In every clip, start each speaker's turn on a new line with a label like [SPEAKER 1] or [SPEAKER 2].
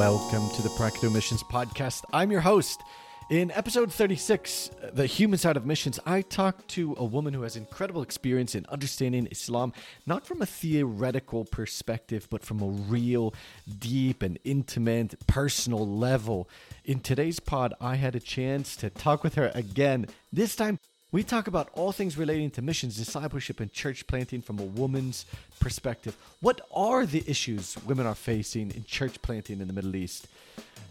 [SPEAKER 1] welcome to the Practical Missions Podcast. I'm your host. In episode 36, The Human Side of Missions, I talked to a woman who has incredible experience in understanding Islam, not from a theoretical perspective, but from a real, deep, and intimate, personal level. In today's pod, I had a chance to talk with her again, this time we talk about all things relating to missions, discipleship, and church planting from a woman's perspective. What are the issues women are facing in church planting in the Middle East?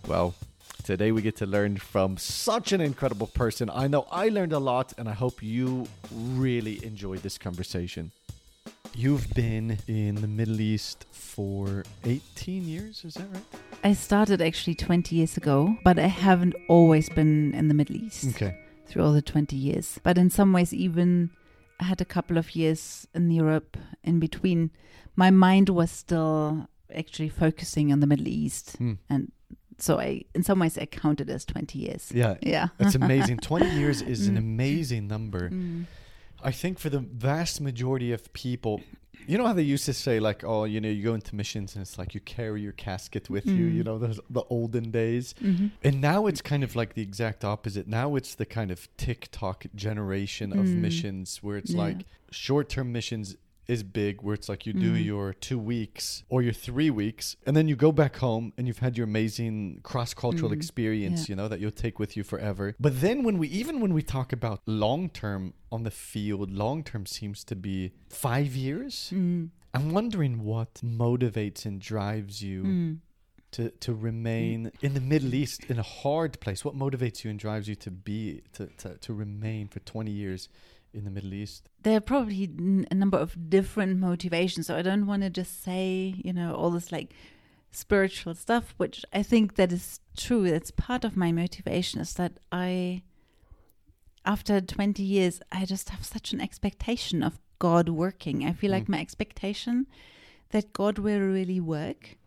[SPEAKER 1] Well, today we get to learn from such an incredible person. I know I learned a lot, and I hope you really enjoyed this conversation. You've been in the Middle East for 18 years, is that right?
[SPEAKER 2] I started actually 20 years ago, but I haven't always been in the Middle East.
[SPEAKER 1] Okay
[SPEAKER 2] through all the 20 years. But in some ways, even I had a couple of years in Europe in between. My mind was still actually focusing on the Middle East.
[SPEAKER 1] Hmm.
[SPEAKER 2] And so I, in some ways, I counted as 20 years.
[SPEAKER 1] Yeah.
[SPEAKER 2] Yeah.
[SPEAKER 1] That's amazing. 20 years is an
[SPEAKER 2] Mm.
[SPEAKER 1] amazing number.
[SPEAKER 2] Mm.
[SPEAKER 1] I think for the vast majority of people, you know how they used to say like, oh, you know, you go into missions and it's like you carry your casket with you,
[SPEAKER 2] Mm.
[SPEAKER 1] you know, those the olden days.
[SPEAKER 2] Mhm.
[SPEAKER 1] And now it's kind of like the exact opposite. Now it's the kind of TikTok generation of
[SPEAKER 2] Mm.
[SPEAKER 1] missions where it's
[SPEAKER 2] Yeah.
[SPEAKER 1] like short-term missions is big where it's like you do
[SPEAKER 2] Mm.
[SPEAKER 1] your 2 weeks or your 3 weeks and then you go back home and you've had your amazing cross-cultural
[SPEAKER 2] Mm.
[SPEAKER 1] experience,
[SPEAKER 2] Yeah.
[SPEAKER 1] you know, that you'll take with you forever. But then when we even when we talk about long-term on the field, long-term seems to be 5 years.
[SPEAKER 2] Mm.
[SPEAKER 1] I'm wondering what motivates and drives you
[SPEAKER 2] Mm.
[SPEAKER 1] to, to remain in the Middle East in a hard place. What motivates you and drives you to be to, to, to remain for 20 years in the Middle East?
[SPEAKER 2] There are probably n- a number of different motivations. So I don't want to just say, you know, all this like spiritual stuff, which I think that is true. That's part of my motivation is that I, after 20 years, I just have such an expectation of God working. I feel like
[SPEAKER 1] Mm.
[SPEAKER 2] my expectation that God will really work,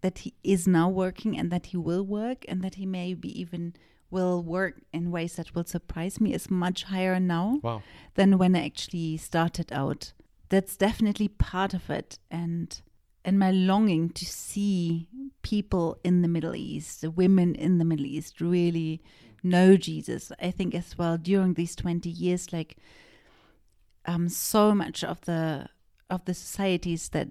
[SPEAKER 2] that He is now working and that He will work and that He may be even will work in ways that will surprise me is much higher now
[SPEAKER 1] Wow.
[SPEAKER 2] than when I actually started out. That's definitely part of it, and and my longing to see people in the Middle East, the women in the Middle East, really know Jesus. I think as well during these twenty years, like um, so much of the of the societies that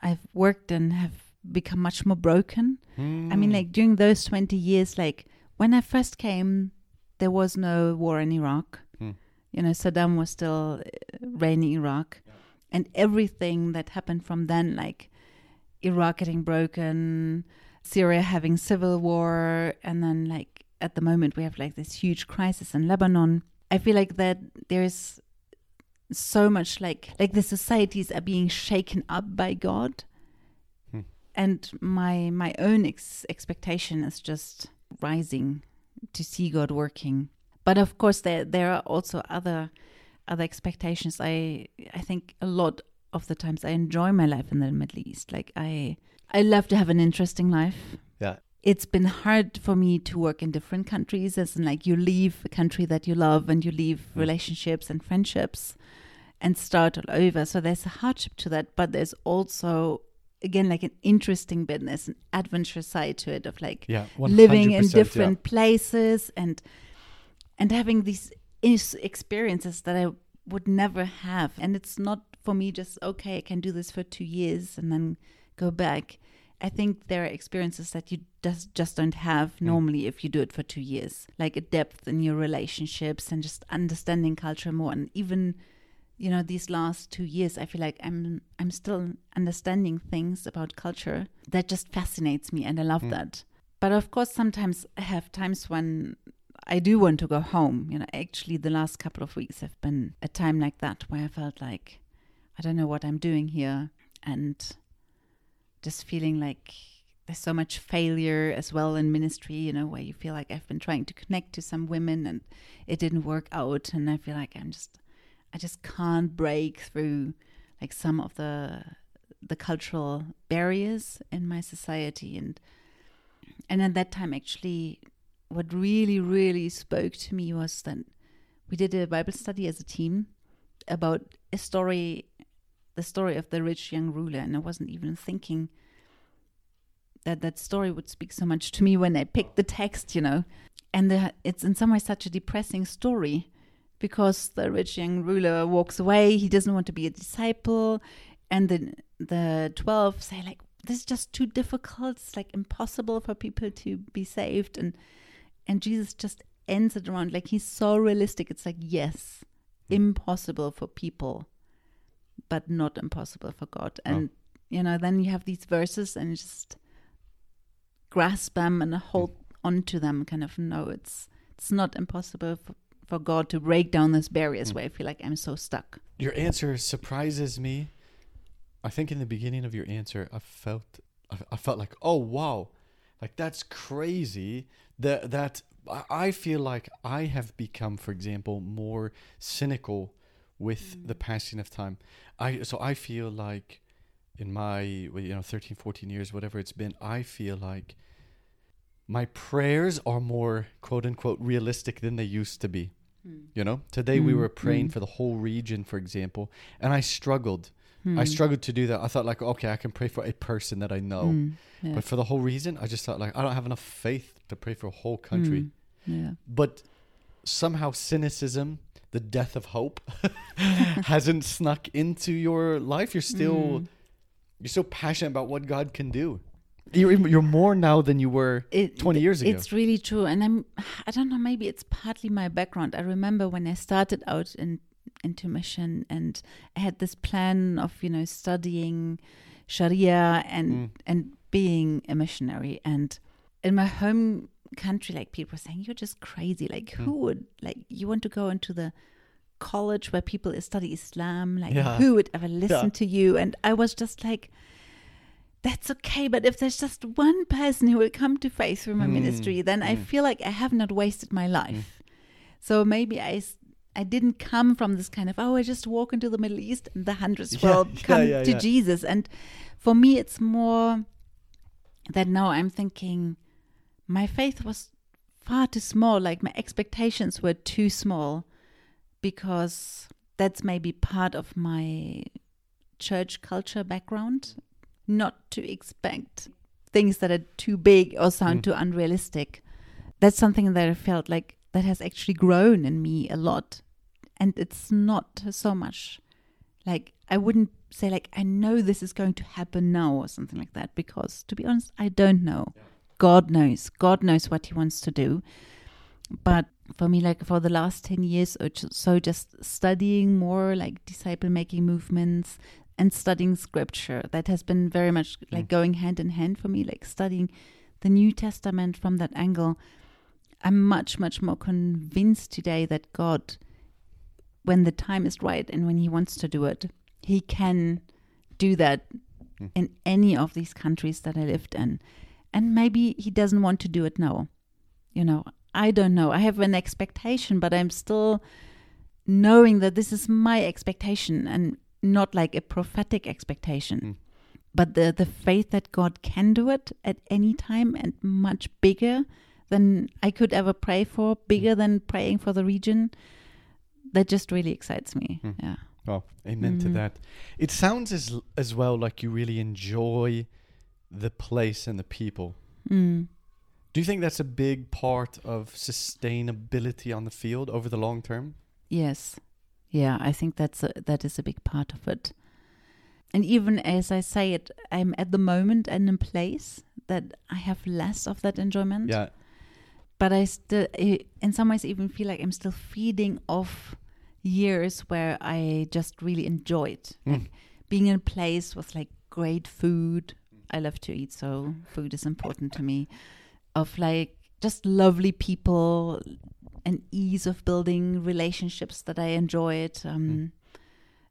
[SPEAKER 2] I've worked in have become much more broken. I mean,
[SPEAKER 1] Mm.
[SPEAKER 2] like during those 20 years, like when I first came, there was no war in Iraq.
[SPEAKER 1] Hmm.
[SPEAKER 2] You know, Saddam was still uh, reigning Iraq. And everything that happened from then, like Iraq getting broken, Syria having civil war, and then like at the moment we have like this huge crisis in Lebanon. I feel like that there's so much like like the societies are being shaken up by God
[SPEAKER 1] Hmm.
[SPEAKER 2] and my my own ex- expectation is just rising to see God working. But of course, there there are also other other expectations. I I think a lot of the times I enjoy my life in the Middle East. Like I I love to have an interesting life.
[SPEAKER 1] Yeah.
[SPEAKER 2] It's been hard for me to work in different countries, as in like you leave a country that you love and you leave
[SPEAKER 1] Mm.
[SPEAKER 2] relationships and friendships and start all over. So there's a hardship to that, but there's also again like an interesting business, an adventure side to it of like
[SPEAKER 1] Yeah.
[SPEAKER 2] living in
[SPEAKER 1] 100%,
[SPEAKER 2] different places and and having these is- experiences that I would never have. And it's not for me just okay, I can do this for two years and then go back. I think there are experiences that you just just don't have
[SPEAKER 1] Mm.
[SPEAKER 2] normally if you do it for two years, like a depth in your relationships and just understanding culture more. And even, you know, these last two years, I feel like I'm I'm still understanding things about culture that just fascinates me, and I love
[SPEAKER 1] Mm.
[SPEAKER 2] that. But of course, sometimes I have times when I do want to go home. You know, actually, the last couple of weeks have been a time like that where I felt like I don't know what I'm doing here, and just feeling like there's so much failure as well in ministry. You know, where you feel like I've been trying to connect to some women and it didn't work out, and I feel like I'm just I just can't break through like some of the the cultural barriers in my society and and at that time actually what really really spoke to me was that we did a bible study as a team about a story the story of the rich young ruler and i wasn't even thinking that that story would speak so much to me when I picked the text, you know. And the, it's in some way such a depressing story because the rich young ruler walks away. He doesn't want to be a disciple, and the the twelve say like, "This is just too difficult. It's like impossible for people to be saved." And and Jesus just ends it around like he's so realistic. It's like, yes, hmm. impossible for people, but not impossible for God. Oh. And you know, then you have these verses and you just grasp them and hold hmm. on to them. Kind of no, it's it's not impossible for, for God to break down these barriers mm. where I feel like I'm so stuck.
[SPEAKER 1] Your answer surprises me. I think in the beginning of your answer, I felt, I, felt like, oh wow, like that's crazy. That that I- feel like I have become, for example, more cynical with mm. the passing of time. I so I feel like in my you know 13 14 years whatever it's been I feel like my prayers are more quote unquote realistic than they used to be. You know, today we
[SPEAKER 2] Mm,
[SPEAKER 1] were praying
[SPEAKER 2] mm.
[SPEAKER 1] for the whole region, for example, and I struggled.
[SPEAKER 2] Hmm.
[SPEAKER 1] I struggled to do that. I thought like, okay, I can pray for a person that I know,
[SPEAKER 2] Mm, yeah.
[SPEAKER 1] but for the whole region, I just thought like, I don't have enough faith to pray for a whole country.
[SPEAKER 2] Mm, yeah.
[SPEAKER 1] But somehow cynicism, the death of hope, hasn't snuck into your life. You're still
[SPEAKER 2] Mm.
[SPEAKER 1] you're so passionate about what God can do. You're you're more now than you were
[SPEAKER 2] It-
[SPEAKER 1] 20 years ago.
[SPEAKER 2] It's really true, and I'm I don't know maybe it's partly my background. I remember when I started out in intermission and I had this plan of you know studying Sharia and
[SPEAKER 1] Mm.
[SPEAKER 2] and being a missionary. And in my home country, like people were saying, "You're just crazy. Like
[SPEAKER 1] Mm.
[SPEAKER 2] who would like you want to go into the college where people study Islam? Like
[SPEAKER 1] Yeah.
[SPEAKER 2] who would ever listen
[SPEAKER 1] Yeah.
[SPEAKER 2] to you?" And I was just like that's okay. But if there's just one person who will come to faith through my
[SPEAKER 1] Mm,
[SPEAKER 2] ministry, then I
[SPEAKER 1] mm.
[SPEAKER 2] feel like I have not wasted my life. So maybe I, I didn't come from this kind of, oh, I just walk into the Middle East and the hundreds
[SPEAKER 1] Yeah,
[SPEAKER 2] will
[SPEAKER 1] yeah,
[SPEAKER 2] come
[SPEAKER 1] yeah,
[SPEAKER 2] to. Jesus. And for me, it's more that now I'm thinking my faith was far too small. Like my expectations were too small because that's maybe part of my church culture background not to expect things that are too big or sound
[SPEAKER 1] Mm.
[SPEAKER 2] too unrealistic. That's something that I felt like that has actually grown in me a lot. And it's not so much like I wouldn't say like I know this is going to happen now or something like that because to be honest I don't know. God knows. God knows what he wants to do. But for me like for the last 10 years or so just studying more like disciple making movements and studying scripture. That has been very much like
[SPEAKER 1] Mm.
[SPEAKER 2] going hand in hand for me like studying the new testament from that angle. I'm much much more convinced today that god when the time is right and when he wants to do it he can do that
[SPEAKER 1] Mm.
[SPEAKER 2] in any of these countries that i lived in. And maybe he doesn't want to do it now. You know i don't know. I have an expectation but i'm still knowing that this is my expectation. And not like a prophetic expectation
[SPEAKER 1] Mm.
[SPEAKER 2] but the the faith that god can do it at any time and much bigger than i could ever pray for bigger than praying for the region that just really excites me
[SPEAKER 1] Mm.
[SPEAKER 2] yeah
[SPEAKER 1] Oh, amen to
[SPEAKER 2] Mm.
[SPEAKER 1] that. It sounds as as well like you really enjoy the place and the people.
[SPEAKER 2] mm.
[SPEAKER 1] Do you think that's a big part of sustainability on the field over the long term?
[SPEAKER 2] Yes. Yeah, I think that's a, that is a big part of it. And even as I say it, I'm at the moment and in place that I have less of that enjoyment.
[SPEAKER 1] Yeah.
[SPEAKER 2] But I still, in some ways, even feel like I'm still feeding off years where I just really enjoyed
[SPEAKER 1] Mm.
[SPEAKER 2] like being in a place with like great food. I love to eat, so food is important to me. Of like just lovely people and ease of building relationships that I enjoyed. Um,
[SPEAKER 1] Mm.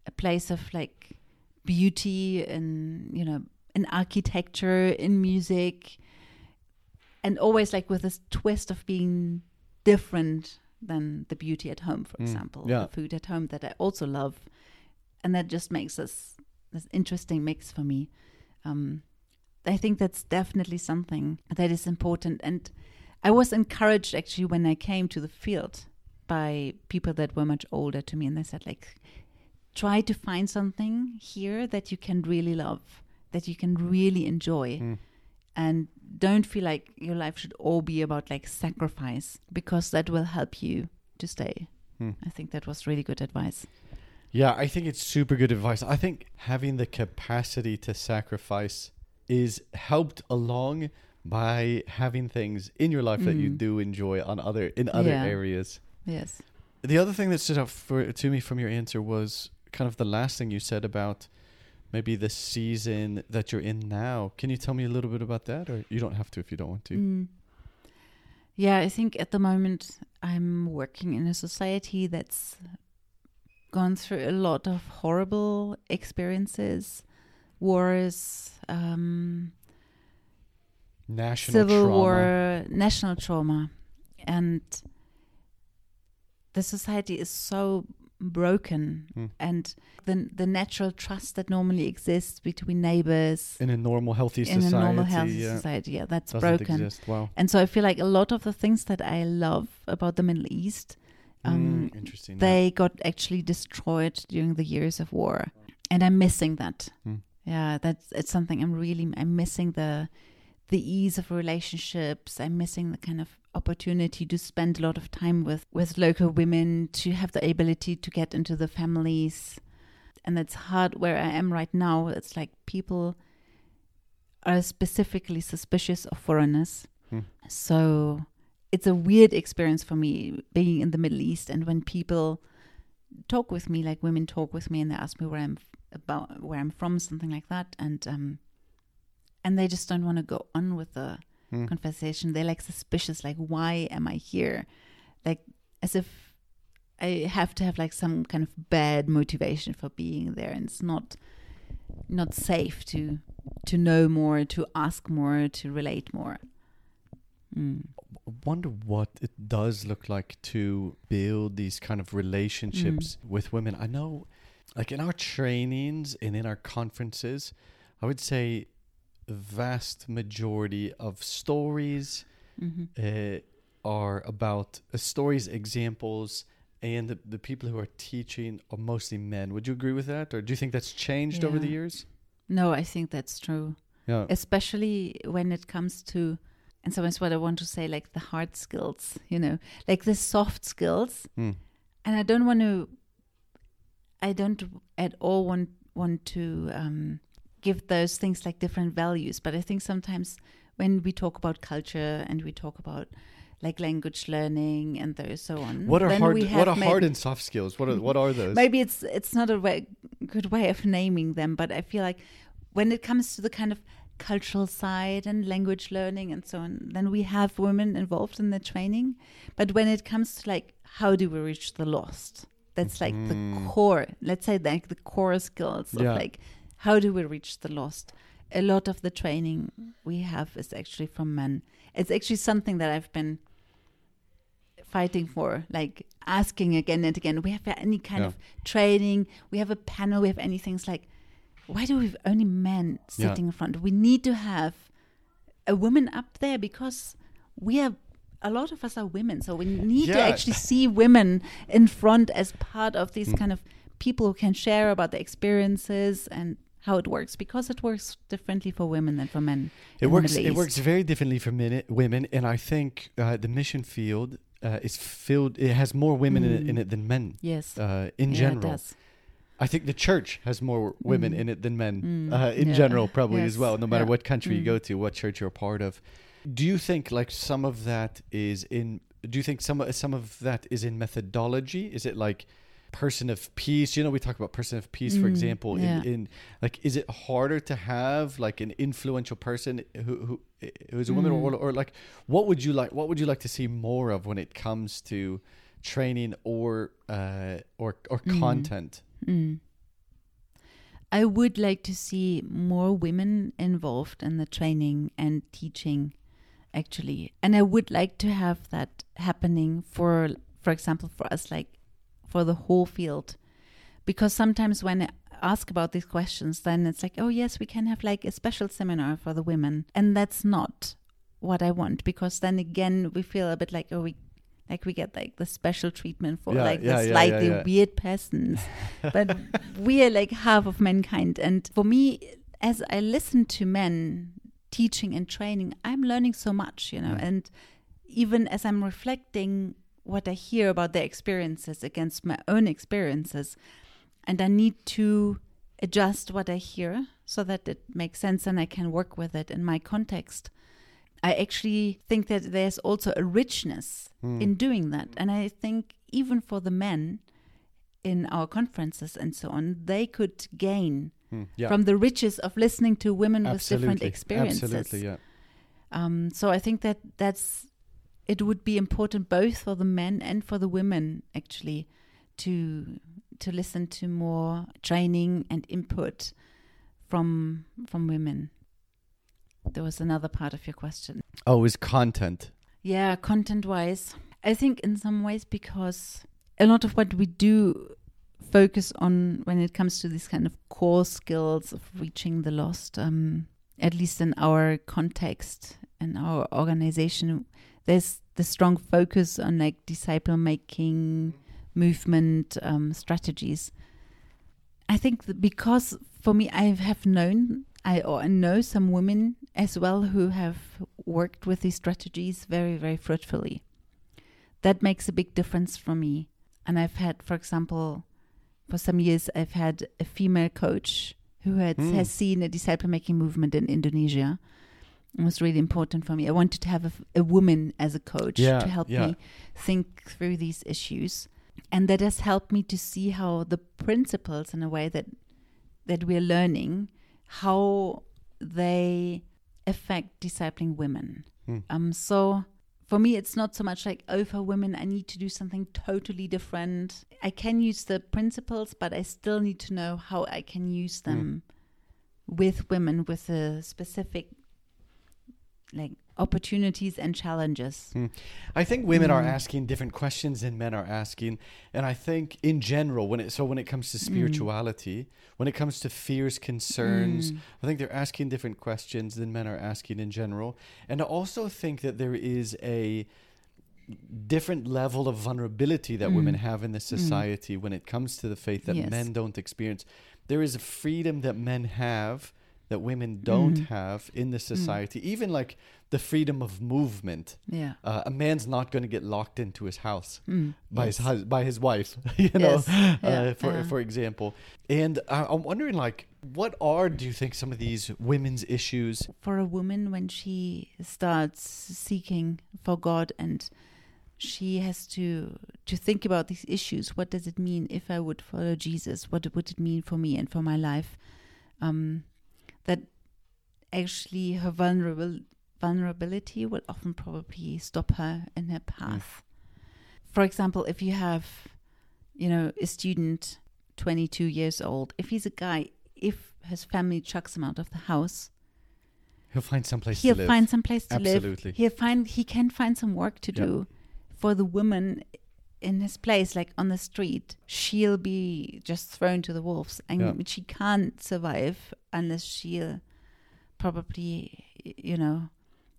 [SPEAKER 2] A place of like beauty and you know in architecture, in music, and always like with this twist of being different than the beauty at home, for
[SPEAKER 1] Mm,
[SPEAKER 2] example,
[SPEAKER 1] yeah.
[SPEAKER 2] the food at home that I also love, and that just makes this this interesting mix for me. Um, I think that's definitely something that is important, and I was encouraged actually when I came to the field by people that were much older to me, and they said like, try to find something here that you can really love, that you can really enjoy
[SPEAKER 1] Mm.
[SPEAKER 2] and don't feel like your life should all be about like sacrifice because that will help you to stay.
[SPEAKER 1] Hmm.
[SPEAKER 2] I think that was really good advice.
[SPEAKER 1] Yeah, I think it's super good advice. I think having the capacity to sacrifice is helped along by having things in your life that you
[SPEAKER 2] Mm.
[SPEAKER 1] do enjoy on other in other
[SPEAKER 2] Yeah.
[SPEAKER 1] areas.
[SPEAKER 2] Yes.
[SPEAKER 1] The other thing that stood out for to me from your answer was kind of the last thing you said about maybe the season that you're in now. Can you tell me a little bit about that, or you don't have to if you don't want to?
[SPEAKER 2] Mm. Yeah, I think at the moment I'm working in a society that's gone through a lot of horrible experiences, wars, um,
[SPEAKER 1] National
[SPEAKER 2] civil
[SPEAKER 1] trauma.
[SPEAKER 2] war, national trauma, and the society is so broken,
[SPEAKER 1] Mm.
[SPEAKER 2] and the the natural trust that normally exists between neighbors
[SPEAKER 1] in a normal, healthy
[SPEAKER 2] in
[SPEAKER 1] society.
[SPEAKER 2] a normal healthy
[SPEAKER 1] yeah,
[SPEAKER 2] society, yeah, that's
[SPEAKER 1] doesn't
[SPEAKER 2] broken.
[SPEAKER 1] exist. Wow.
[SPEAKER 2] And so I feel like a lot of the things that I love about the Middle East, um,
[SPEAKER 1] Mm, interesting. yeah.
[SPEAKER 2] they got actually destroyed during the years of war, and I'm missing that.
[SPEAKER 1] Mm.
[SPEAKER 2] Yeah, that's it's something I'm really I'm missing the the ease of relationships. I'm missing the kind of opportunity to spend a lot of time with with local women, to have the ability to get into the families, and that's hard where I am right now. It's like people are specifically suspicious of foreigners.
[SPEAKER 1] Hmm.
[SPEAKER 2] So it's a weird experience for me being in the Middle East and when people talk with me, like women talk with me and they ask me where I'm about where I'm from, something like that, and um and they just don't want to go on with the
[SPEAKER 1] Mm.
[SPEAKER 2] conversation. They're like suspicious, like why am I here? Like as if I have to have like some kind of bad motivation for being there and it's not not safe to to know more, to ask more, to relate more. Mm.
[SPEAKER 1] wonder what it does look like to build these kind of relationships
[SPEAKER 2] Mm.
[SPEAKER 1] with women. I know, like in our trainings and in our conferences, I would say vast majority of stories
[SPEAKER 2] hmm
[SPEAKER 1] uh, are about uh, stories, examples, and the, the people who are teaching are mostly men. Would you agree with that, or do you think that's changed over the years?
[SPEAKER 2] No, I think that's true.
[SPEAKER 1] Yeah.
[SPEAKER 2] especially when it comes to and sometimes what i want to say like the hard skills you know like the soft skills
[SPEAKER 1] Mm.
[SPEAKER 2] and i don't want to i don't at all want want to um give those things like different values but i think sometimes when we talk about culture and we talk about like language learning and those so on
[SPEAKER 1] What are
[SPEAKER 2] then
[SPEAKER 1] hard? What are hard and soft skills? What are what are those?
[SPEAKER 2] maybe it's it's not a way, good way of naming them but i feel like when it comes to the kind of cultural side and language learning and so on then we have women involved in the training but when it comes to like how do we reach the lost that's like
[SPEAKER 1] Mm.
[SPEAKER 2] the core let's say like the core skills of like how do we reach the lost? A lot of the training we have is actually from men. It's actually something that i've been fighting for like asking again and again we have any kind
[SPEAKER 1] Yeah.
[SPEAKER 2] of training? We have a panel? We have anything? It's like why do we have only men
[SPEAKER 1] Yeah.
[SPEAKER 2] sitting in front? We need to have a woman up there because we are a lot of us are women so we need to actually see women in front as part of these
[SPEAKER 1] Mm.
[SPEAKER 2] kind of people who can share about their experiences and how it works because it works differently for women than for men
[SPEAKER 1] It works. It works very differently for min- women, and I think uh, the mission field uh, is filled. It has more women in, it, in
[SPEAKER 2] Mm.
[SPEAKER 1] it than men.
[SPEAKER 2] yes
[SPEAKER 1] Uh, in
[SPEAKER 2] Yeah,
[SPEAKER 1] general. I think the church has more women
[SPEAKER 2] Mm.
[SPEAKER 1] in it than men.
[SPEAKER 2] Mm.
[SPEAKER 1] Uh, in
[SPEAKER 2] Yeah.
[SPEAKER 1] general, probably as well. No matter
[SPEAKER 2] Yeah.
[SPEAKER 1] what country you
[SPEAKER 2] Mm.
[SPEAKER 1] go to, what church you're a part of. Do you think like some of that is in? Do you think some some of that is in methodology? Is it like person of peace? You know, we talk about person of peace, for
[SPEAKER 2] Mm,
[SPEAKER 1] example.
[SPEAKER 2] yeah.
[SPEAKER 1] In, in like, is it harder to have like an influential person who who who's a woman,
[SPEAKER 2] Mm.
[SPEAKER 1] or, or like what would you like? What would you like to see more of when it comes to training or uh, or or
[SPEAKER 2] Mm.
[SPEAKER 1] content?
[SPEAKER 2] Mm. I would like to see more women involved in the training and teaching, actually. And I would like to have that happening for, for example, for us, like for the whole field. Because sometimes when I ask about these questions, then it's like, oh, yes, we can have like a special seminar for the women. And that's not what I want, because then again, we feel a bit like, oh, we like we get like the special treatment for
[SPEAKER 1] Yeah,
[SPEAKER 2] like
[SPEAKER 1] yeah,
[SPEAKER 2] the
[SPEAKER 1] yeah,
[SPEAKER 2] slightly weird persons but we are like half of mankind and for me as i listen to men teaching and training, I'm learning so much, you know,
[SPEAKER 1] Mm.
[SPEAKER 2] and even as I'm reflecting what I hear about their experiences against my own experiences, and I need to adjust what I hear so that it makes sense and I can work with it in my context. I actually think that there's also a richness
[SPEAKER 1] Mm.
[SPEAKER 2] in doing that. And I think even for the men in our conferences and so on, they could gain
[SPEAKER 1] Mm. Yeah.
[SPEAKER 2] from the riches of listening to women with different experiences.
[SPEAKER 1] Absolutely, yeah.
[SPEAKER 2] Um, so I think that that's it would be important both for the men and for the women actually to to listen to more training and input from from women. There was another part of your question.
[SPEAKER 1] Oh, is content.
[SPEAKER 2] Yeah, content wise, I think in some ways because a lot of what we do focus on when it comes to these kind of core skills of reaching the lost, um, at least in our context and our organization, there's the strong focus on like disciple making, movement um, strategies. I think because for me, I have known I or I know some women as well who have worked with these strategies very, very fruitfully. That makes a big difference for me. And I've had, for example, for some years, I've had a female coach who had,
[SPEAKER 1] Mm.
[SPEAKER 2] has seen a disciple making movement in Indonesia. It was really important for me. I wanted to have a, a woman as a coach
[SPEAKER 1] Yeah,
[SPEAKER 2] to help
[SPEAKER 1] yeah.
[SPEAKER 2] me think through these issues. And that has helped me to see how the principles, in a way that that we're learning, how they affect discipling women.
[SPEAKER 1] Mm.
[SPEAKER 2] Um, so for me, it's not so much like, oh, for women, I need to do something totally different. I can use the principles, but I still need to know how I can use them with women with a specific like opportunities and challenges.
[SPEAKER 1] I think women are
[SPEAKER 2] Mm.
[SPEAKER 1] asking different questions than men are asking, and I think in general, when it so when it comes to spirituality, when it comes to fears, concerns,
[SPEAKER 2] Mm.
[SPEAKER 1] I think they're asking different questions than men are asking in general, and I also think that there is a different level of vulnerability that women
[SPEAKER 2] Mm.
[SPEAKER 1] have in this society when it comes to the faith that
[SPEAKER 2] Yes.
[SPEAKER 1] men don't experience. There is a freedom that men have that women don't
[SPEAKER 2] Mm.
[SPEAKER 1] have in the society, even like the freedom of movement.
[SPEAKER 2] Yeah.
[SPEAKER 1] Uh, a man's not going to get locked into his house
[SPEAKER 2] Mm.
[SPEAKER 1] by
[SPEAKER 2] Yes.
[SPEAKER 1] his by his wife, you know,
[SPEAKER 2] Yes. Yeah.
[SPEAKER 1] uh, for
[SPEAKER 2] Yeah.
[SPEAKER 1] for example. And uh, I'm wondering, like, what are do you think some of these women's issues?
[SPEAKER 2] for a woman when she starts seeking for God and she has to to think about these issues. What does it mean if I would follow Jesus? What would it mean for me and for my life? Um, that actually her vulnerable vulnerability will often probably stop her in her path. For example, if you have, you know, a student, twenty two years old, if he's a guy, if his family chucks him out of the house,
[SPEAKER 1] He'll find someplace
[SPEAKER 2] he'll
[SPEAKER 1] to live.
[SPEAKER 2] find some place to
[SPEAKER 1] Absolutely.
[SPEAKER 2] live. He'll find he can find some work to
[SPEAKER 1] Yeah.
[SPEAKER 2] do. For the woman in his place, like on the street, she'll be just thrown to the wolves, and
[SPEAKER 1] Yeah.
[SPEAKER 2] she can't survive unless she'll probably, you know,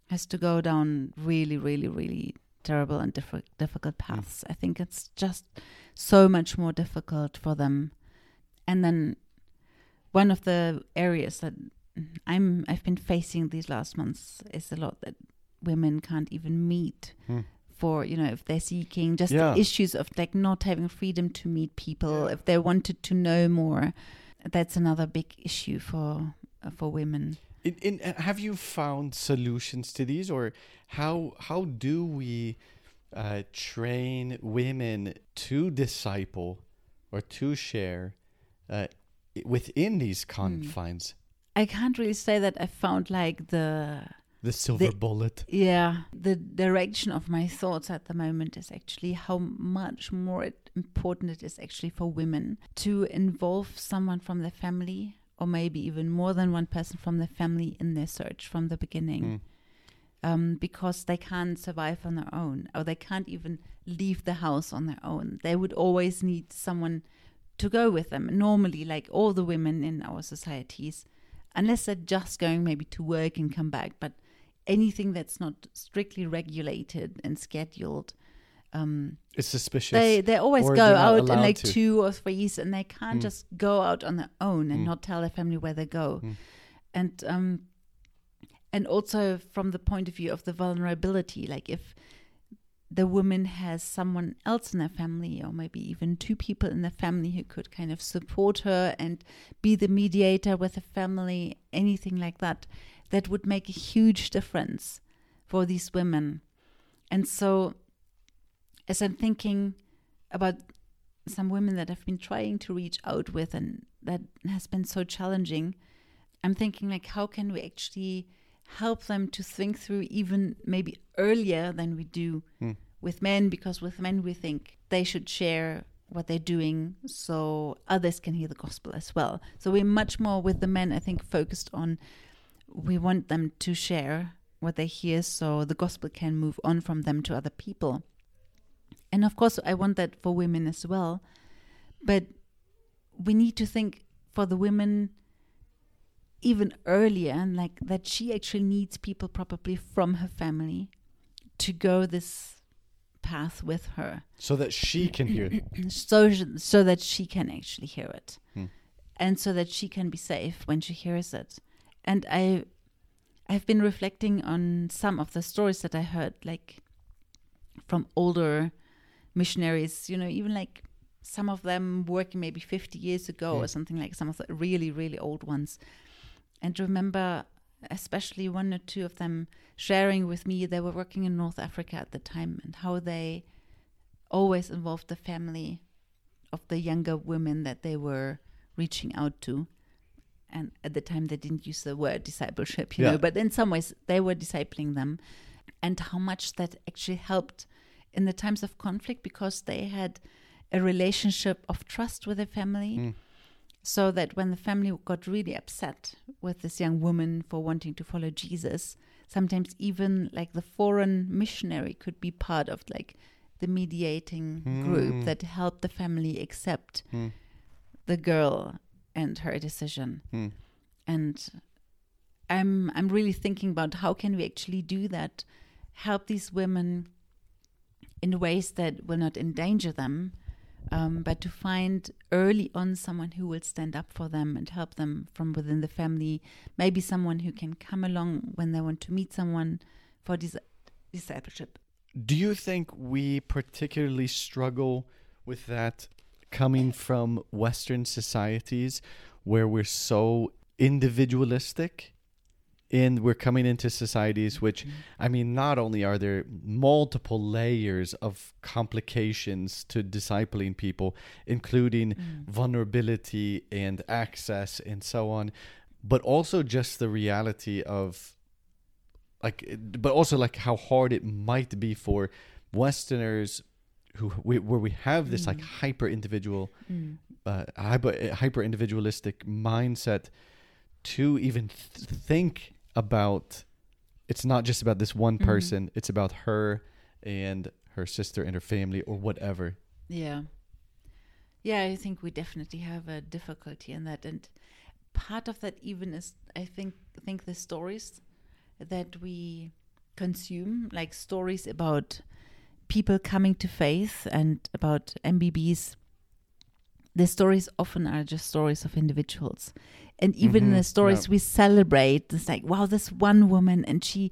[SPEAKER 2] has to go down really, really, really terrible and diffi- difficult
[SPEAKER 1] Mm.
[SPEAKER 2] paths. I think it's just so much more difficult for them. And then one of the areas that I'm I've been facing these last months is a lot that women can't even meet
[SPEAKER 1] Hmm.
[SPEAKER 2] For you know if they're seeking just
[SPEAKER 1] Yeah.
[SPEAKER 2] the issues of like not having freedom to meet people if they wanted to know more that's another big issue for uh, for women
[SPEAKER 1] In, in, uh, have you found solutions to these, or how how do we uh, train women to disciple or to share uh, within these
[SPEAKER 2] Hmm.
[SPEAKER 1] confines?
[SPEAKER 2] I can't really say that I found like the
[SPEAKER 1] The silver
[SPEAKER 2] The-
[SPEAKER 1] bullet.
[SPEAKER 2] Yeah, the direction of my thoughts at the moment is actually how much more it, important it is actually for women to involve someone from their family or maybe even more than one person from their family in their search from the beginning.
[SPEAKER 1] Mm.
[SPEAKER 2] Um, because they can't survive on their own or they can't even leave the house on their own. They would always need someone to go with them. Normally, like all the women in our societies, unless they're just going maybe to work and come back, but anything that's not strictly regulated and scheduled, um,
[SPEAKER 1] It's suspicious.
[SPEAKER 2] they they always go out in like
[SPEAKER 1] to.
[SPEAKER 2] two or threes, and they can't
[SPEAKER 1] Mm.
[SPEAKER 2] just go out on their own and
[SPEAKER 1] Mm.
[SPEAKER 2] not tell their family where they go.
[SPEAKER 1] Mm.
[SPEAKER 2] And um, and also from the point of view of the vulnerability like if the woman has someone else in their family or maybe even two people in the family who could kind of support her and be the mediator with the family anything like that that would make a huge difference for these women. And so as i'm thinking about some women that i've been trying to reach out with and that has been so challenging i'm thinking like how can we actually help them to think through even maybe earlier than we do
[SPEAKER 1] Hmm.
[SPEAKER 2] with men? Because with men we think they should share what they're doing so others can hear the gospel as well. So we're much more with the men i think focused on we want them to share what they hear so the gospel can move on from them to other people. And of course i want that for women as well. But we need to think for the women even earlier and like that she actually needs people probably from her family to go this path with her.
[SPEAKER 1] So that she can hear it.
[SPEAKER 2] so so that she can actually hear it.
[SPEAKER 1] Hmm.
[SPEAKER 2] and so that she can be safe when she hears it and i i've been reflecting on some of the stories that i heard like from older missionaries you know even like some of them working maybe 50 years ago
[SPEAKER 1] Hmm.
[SPEAKER 2] or something like some of the really really old ones and remember especially one or two of them sharing with me they were working in north africa at the time and how they always involved the family of the younger women that they were reaching out to and at the time they didn't use the word discipleship you
[SPEAKER 1] Yeah.
[SPEAKER 2] know but in some ways they were discipling them and how much that actually helped in the times of conflict because they had a relationship of trust with the family
[SPEAKER 1] Mm.
[SPEAKER 2] so that when the family got really upset with this young woman for wanting to follow Jesus, sometimes even like the foreign missionary could be part of like the mediating group
[SPEAKER 1] Mm.
[SPEAKER 2] that helped the family accept
[SPEAKER 1] Hmm.
[SPEAKER 2] the girl and her decision.
[SPEAKER 1] Hmm.
[SPEAKER 2] And I'm I'm really thinking about how can we actually do that, help these women in ways that will not endanger them, um, but to find early on someone who will stand up for them and help them from within the family. Maybe someone who can come along when they want to meet someone for dis- discipleship.
[SPEAKER 1] Do you think we particularly struggle with that coming from Western societies where we're so individualistic? And we're coming into societies which, I mean, not only are there multiple layers of complications to discipling people, including mm. vulnerability and access and so on, but also just the reality of like but also like how hard it might be for westerners who we, where we have this like hyper individual
[SPEAKER 2] Mm.
[SPEAKER 1] uh, hyper hyper individualistic mindset to even th- think about it's not just about this one
[SPEAKER 2] Mhm.
[SPEAKER 1] person it's about her and her sister and her family or whatever
[SPEAKER 2] Yeah. Yeah, I think we definitely have a difficulty in that and part of that even is I think think the stories that we consume like stories about people coming to faith and about MBBs the stories often are just stories of individuals and even in
[SPEAKER 1] Mhm,
[SPEAKER 2] the stories
[SPEAKER 1] yeah.
[SPEAKER 2] we celebrate it's like wow this one woman and she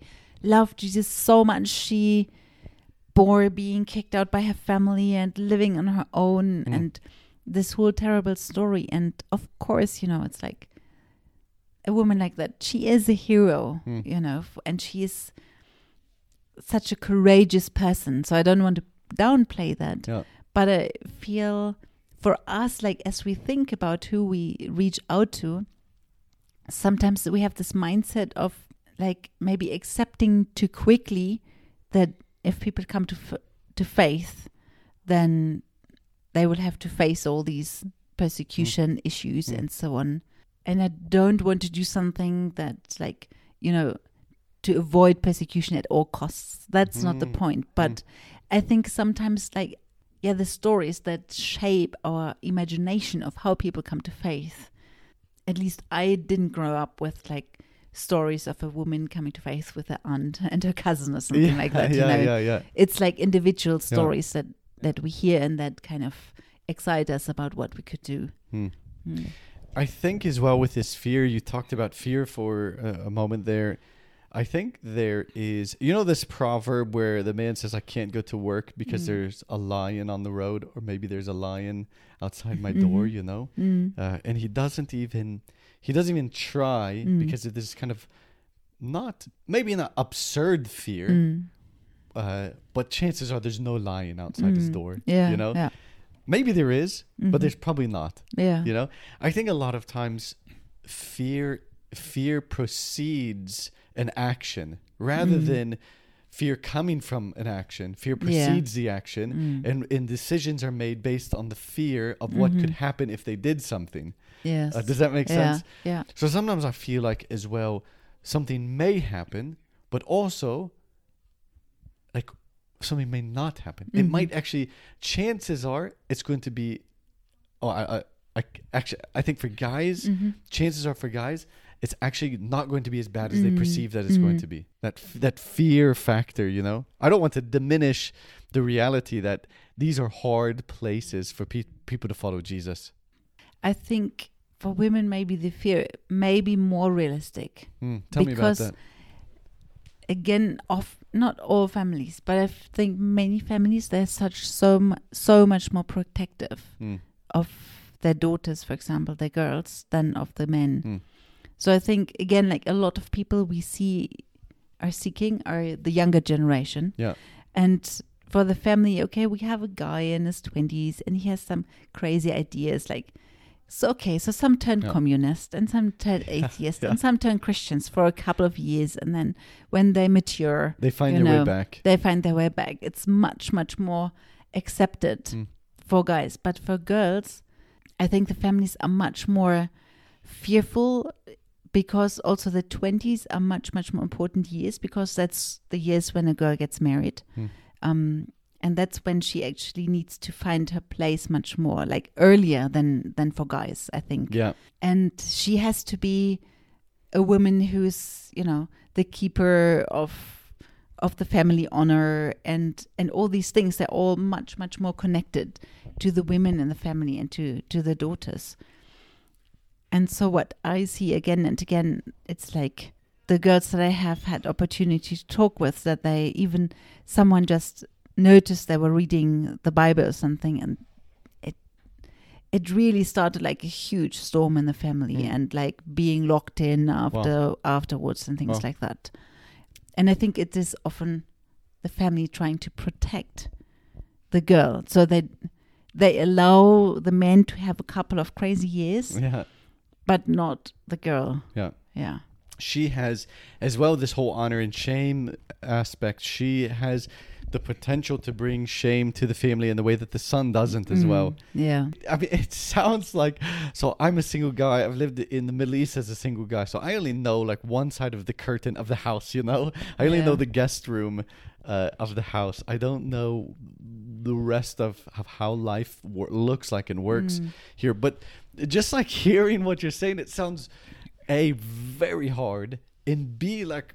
[SPEAKER 2] loved jesus so much she bore being kicked out by her family and living on her own
[SPEAKER 1] Mm.
[SPEAKER 2] and this whole terrible story and of course you know it's like a woman like that she is a hero
[SPEAKER 1] Mm.
[SPEAKER 2] you know f- and she is such a courageous person so i don't want to downplay that
[SPEAKER 1] yeah
[SPEAKER 2] but I feel for us, like as we think about who we reach out to, sometimes we have this mindset of like maybe accepting too quickly that if people come to f- to faith, then they will have to face all these persecution issues
[SPEAKER 1] Mm.
[SPEAKER 2] and so on. And I don't want to do something that's like you know to avoid persecution at all costs. That's not the
[SPEAKER 1] Mm.
[SPEAKER 2] point. But I think sometimes like yeah, the stories that shape our imagination of how people come to faith. At least I didn't grow up with like stories of a woman coming to faith with her aunt and her cousin or something like that.
[SPEAKER 1] yeah
[SPEAKER 2] you know,
[SPEAKER 1] yeah yeah
[SPEAKER 2] it's like individual stories that that we hear and that kind of excite us about what we could do.
[SPEAKER 1] Hmm.
[SPEAKER 2] Mm.
[SPEAKER 1] I think as well with this fear, you talked about fear for a, a moment there. I think there is, you know, this proverb where the man says, I can't go to work because
[SPEAKER 2] Mm.
[SPEAKER 1] there's a lion on the road, or maybe there's a lion outside my
[SPEAKER 2] Mhm.
[SPEAKER 1] door, you know?
[SPEAKER 2] Mm.
[SPEAKER 1] Uh, and he doesn't even, he doesn't even try
[SPEAKER 2] Mm.
[SPEAKER 1] because of this kind of not, maybe an absurd fear,
[SPEAKER 2] Mm.
[SPEAKER 1] uh, but chances are there's no lion outside his
[SPEAKER 2] Mm.
[SPEAKER 1] door,
[SPEAKER 2] Yeah.
[SPEAKER 1] you know?
[SPEAKER 2] Yeah.
[SPEAKER 1] Maybe there is,
[SPEAKER 2] Mhm.
[SPEAKER 1] but there's probably not.
[SPEAKER 2] Yeah.
[SPEAKER 1] You know, I think a lot of times fear fear precedes an action rather
[SPEAKER 2] Mm.
[SPEAKER 1] than fear coming from an action. Fear
[SPEAKER 2] Yeah.
[SPEAKER 1] precedes the action,
[SPEAKER 2] Mm.
[SPEAKER 1] and and decisions are made based on the fear of what could
[SPEAKER 2] Mhm.
[SPEAKER 1] happen if they did something.
[SPEAKER 2] Yes.
[SPEAKER 1] Uh, does that make
[SPEAKER 2] yeah.
[SPEAKER 1] sense?
[SPEAKER 2] Yeah.
[SPEAKER 1] So sometimes I feel like as well something may happen, but also like something may not happen. It
[SPEAKER 2] Mhm.
[SPEAKER 1] might actually. Chances are it's going to be. Oh, I, I, I actually I think for guys,
[SPEAKER 2] Mhm.
[SPEAKER 1] chances are for guys, it's actually not going to be as bad as they
[SPEAKER 2] Mm.
[SPEAKER 1] perceive that it's going
[SPEAKER 2] Mm.
[SPEAKER 1] to be. That f- that fear factor, you know. I don't want to diminish the reality that these are hard places for pe- people to follow Jesus.
[SPEAKER 2] I think for women, maybe the fear may be more realistic.
[SPEAKER 1] Hmm, tell me about
[SPEAKER 2] Because
[SPEAKER 1] that.
[SPEAKER 2] Again, of not all families, but I think many families they're such so so much more protective
[SPEAKER 1] Hmm,
[SPEAKER 2] of their daughters, for example, their girls, than of the men.
[SPEAKER 1] hmm,
[SPEAKER 2] So I think again, like a lot of people we see are seeking are the younger generation.
[SPEAKER 1] Yeah.
[SPEAKER 2] And for the family, okay, we have a guy in his twenties and he has some crazy ideas like so okay, so some turn
[SPEAKER 1] Yeah.
[SPEAKER 2] communist and some turn atheist
[SPEAKER 1] Yeah.
[SPEAKER 2] and some turn Christians for a couple of years and then when they mature
[SPEAKER 1] They find their way back.
[SPEAKER 2] they find their way back. It's much, much more accepted
[SPEAKER 1] Hmm.
[SPEAKER 2] for guys. But for girls, I think the families are much more fearful because also the 20s are much, much more important years because that's the years when a girl gets married.
[SPEAKER 1] Hmm.
[SPEAKER 2] Um, and that's when she actually needs to find her place much more, like earlier than than for guys, I think
[SPEAKER 1] Yeah.
[SPEAKER 2] and she has to be a woman who's you know the keeper of of the family honor and and all these things they're all much much more connected to the women in the family and to to the daughters and so what i see again and again it's like the girls that i have had opportunity to talk with that they even someone just noticed they were reading the bible or something and it it really started like a huge storm in the family
[SPEAKER 1] Mm.
[SPEAKER 2] and like being locked in after afterwards and things
[SPEAKER 1] Wow.
[SPEAKER 2] like that and i think it is often the family trying to protect the girl so that they allow the men to have a couple of crazy years
[SPEAKER 1] Yeah.
[SPEAKER 2] But not the girl
[SPEAKER 1] Yeah.
[SPEAKER 2] yeah
[SPEAKER 1] She has, as well, this whole honor and shame aspect. She has the potential to bring shame to the family in the way that the son doesn't as
[SPEAKER 2] Mm,
[SPEAKER 1] well.
[SPEAKER 2] yeah
[SPEAKER 1] I mean, it sounds like so. I'm a single guy. I've lived in the Middle East as a single guy, so I only know like one side of the curtain of the house. You know, I only know the guest room uh, of the house. I don't know the rest of, of how life wor- looks like and works
[SPEAKER 2] Mm.
[SPEAKER 1] here. But just like hearing what you're saying, it sounds a very hard and b like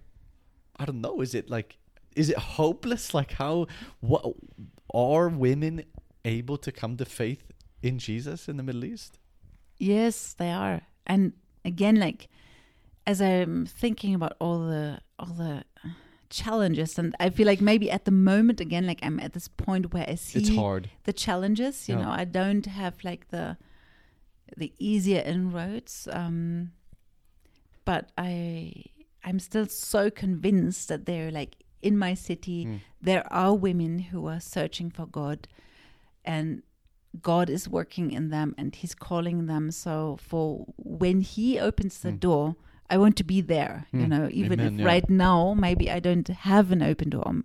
[SPEAKER 1] I don't know. Is it like is it hopeless? Like how what are women able to come to faith in Jesus in the Middle East?
[SPEAKER 2] Yes, they are. And again, like as I'm thinking about all the all the challenges, and I feel like maybe at the moment again, like I'm at this point where I see
[SPEAKER 1] It's hard.
[SPEAKER 2] the challenges. You
[SPEAKER 1] Yeah.
[SPEAKER 2] know, I don't have like the the easier inroads, um, but I I'm still so convinced that they're like in my city.
[SPEAKER 1] Mm.
[SPEAKER 2] There are women who are searching for God, and God is working in them, and He's calling them. So for when He opens the
[SPEAKER 1] Mm.
[SPEAKER 2] door. I want to be there, you
[SPEAKER 1] Mm.
[SPEAKER 2] know, even
[SPEAKER 1] Amen,
[SPEAKER 2] if
[SPEAKER 1] yeah.
[SPEAKER 2] right now maybe I don't have an open door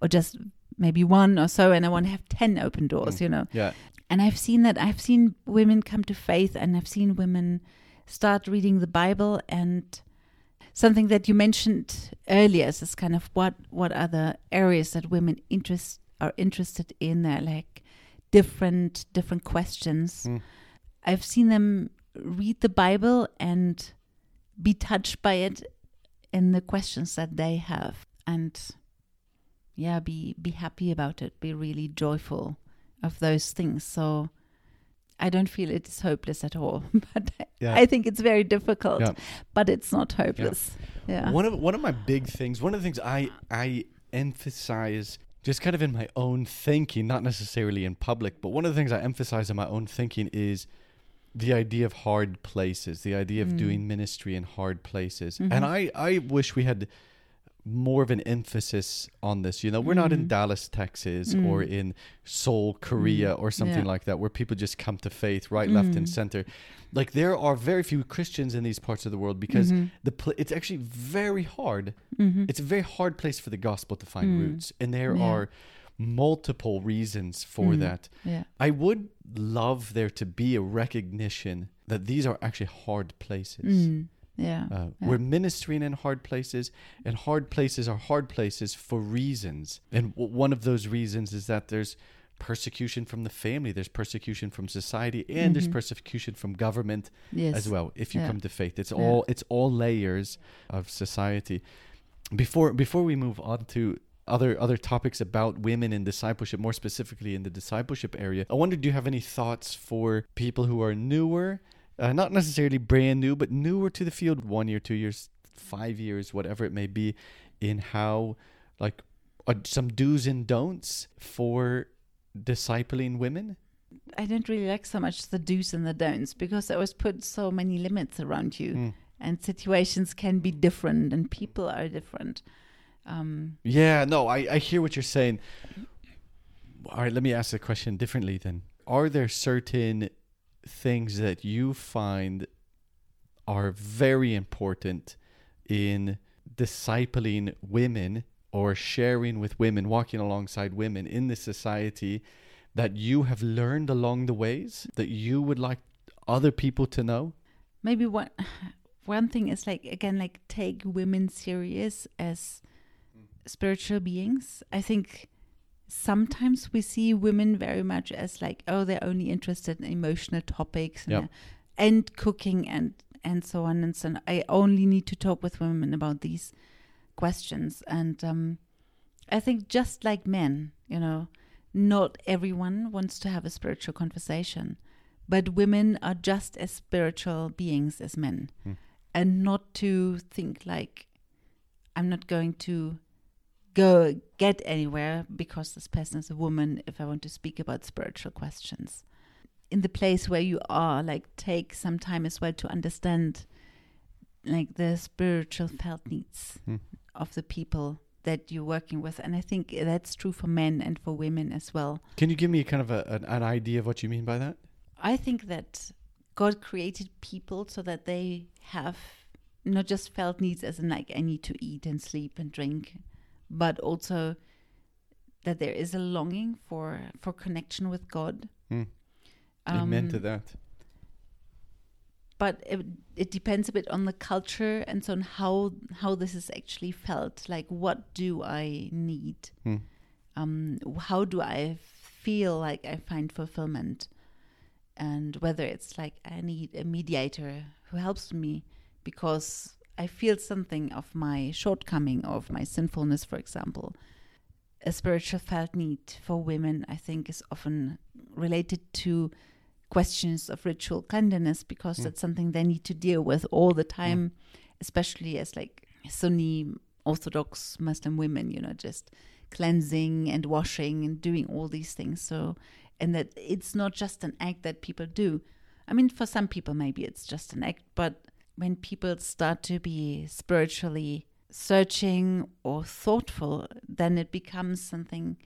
[SPEAKER 2] or just maybe one or so, and I want to have 10 open doors,
[SPEAKER 1] Mm.
[SPEAKER 2] you know.
[SPEAKER 1] Yeah.
[SPEAKER 2] And I've seen that. I've seen women come to faith, and I've seen women start reading the Bible. And something that you mentioned earlier is this kind of what what are the areas that women interest are interested in? They're like different different questions.
[SPEAKER 1] Mm.
[SPEAKER 2] I've seen them read the Bible and be touched by it in the questions that they have, and yeah, be be happy about it. Be really joyful of those things. So I don't feel it is hopeless at all, but
[SPEAKER 1] Yeah.
[SPEAKER 2] I think it's very difficult.
[SPEAKER 1] Yeah.
[SPEAKER 2] But it's not hopeless. Yeah.
[SPEAKER 1] One of one of my big things, one of the things I I emphasize just kind of in my own thinking, not necessarily in public, but one of the things I emphasize in my own thinking is the idea of hard places, the idea of
[SPEAKER 2] Mm.
[SPEAKER 1] doing ministry in hard places.
[SPEAKER 2] Mhm.
[SPEAKER 1] And I I wish we had more of an emphasis on this. You know, we're not in
[SPEAKER 2] Mm.
[SPEAKER 1] Dallas, Texas
[SPEAKER 2] Mm.
[SPEAKER 1] or in Seoul, Korea or something
[SPEAKER 2] Yeah.
[SPEAKER 1] like that where people just come to faith right, left and
[SPEAKER 2] Mm.
[SPEAKER 1] center. Like there are very few Christians in these parts of the world because
[SPEAKER 2] Mhm.
[SPEAKER 1] the pl- it's actually very hard
[SPEAKER 2] Mhm.
[SPEAKER 1] it's a very hard place for the gospel to find
[SPEAKER 2] Mm.
[SPEAKER 1] roots and there
[SPEAKER 2] Yeah.
[SPEAKER 1] are multiple reasons for
[SPEAKER 2] Mm.
[SPEAKER 1] that
[SPEAKER 2] yeah.
[SPEAKER 1] i would love there to be a recognition that these are actually hard places
[SPEAKER 2] Mm. Yeah.
[SPEAKER 1] uh,
[SPEAKER 2] yeah.
[SPEAKER 1] we're ministering in hard places and hard places are hard places for reasons and w- one of those reasons is that there's persecution from the family there's persecution from society and there's
[SPEAKER 2] Mhm.
[SPEAKER 1] persecution from government
[SPEAKER 2] yes.
[SPEAKER 1] as well if you
[SPEAKER 2] Yeah.
[SPEAKER 1] come to faith it's
[SPEAKER 2] Yeah.
[SPEAKER 1] all it's all layers of society before before we move on to other other topics about women in discipleship more specifically in the discipleship area i wonder do you have any thoughts for people who are newer uh, not necessarily brand new but newer to the field one year two years five years whatever it may be in how like uh, some do's and don'ts for discipling women
[SPEAKER 2] I don't really like so much the do's and the don'ts because I was put so many limits around you,
[SPEAKER 1] Mm.
[SPEAKER 2] and situations can be different, and people are different. Um,
[SPEAKER 1] Yeah, no, I, I hear what you're saying. All right, let me ask the question differently then. Are there certain things that you find are very important in discipling women or sharing with women, walking alongside women in the society that you have learned along the ways that you would like other people to know?
[SPEAKER 2] maybe one one thing is like again like take women serious as mm. spiritual beings. I think sometimes we see women very much as like oh they're only interested in emotional topics and,
[SPEAKER 1] Yep.
[SPEAKER 2] and cooking and and so on and so on. I only need to talk with women about these questions and um I think just like men, you know, not everyone wants to have a spiritual conversation, but women are just as spiritual beings as men.
[SPEAKER 1] Hmm.
[SPEAKER 2] And not to think like, I'm not going to go get anywhere because this person is a woman if I want to speak about spiritual questions. In the place where you are, like, take some time as well to understand like the spiritual felt needs
[SPEAKER 1] Hmm.
[SPEAKER 2] of the people that you're working with. And I think that's true for men and for women as well.
[SPEAKER 1] Can you give me kind of a, an, an idea of what you mean by that?
[SPEAKER 2] I think that God created people so that they have not just felt needs as in like I need to eat and sleep and drink, but also that there is a longing for for connection with God.
[SPEAKER 1] Amen
[SPEAKER 2] Um,
[SPEAKER 1] to that.
[SPEAKER 2] but it, it depends a bit on the culture and so on how how this is actually felt like what do i need
[SPEAKER 1] Hmm.
[SPEAKER 2] um how do i feel like i find fulfillment and whether it's like i need a mediator who helps me because i feel something of my shortcoming or of my sinfulness for example a spiritual felt need for women i think is often related to questions of ritual cleanliness because
[SPEAKER 1] Mm.
[SPEAKER 2] that's something they need to deal with all the time, especially as like Sunni Orthodox Muslim women, you know, just cleansing and washing and doing all these things. So, and that it's not just an act that people do. I mean, for some people, maybe it's just an act, but when people start to be spiritually searching or thoughtful, then it becomes something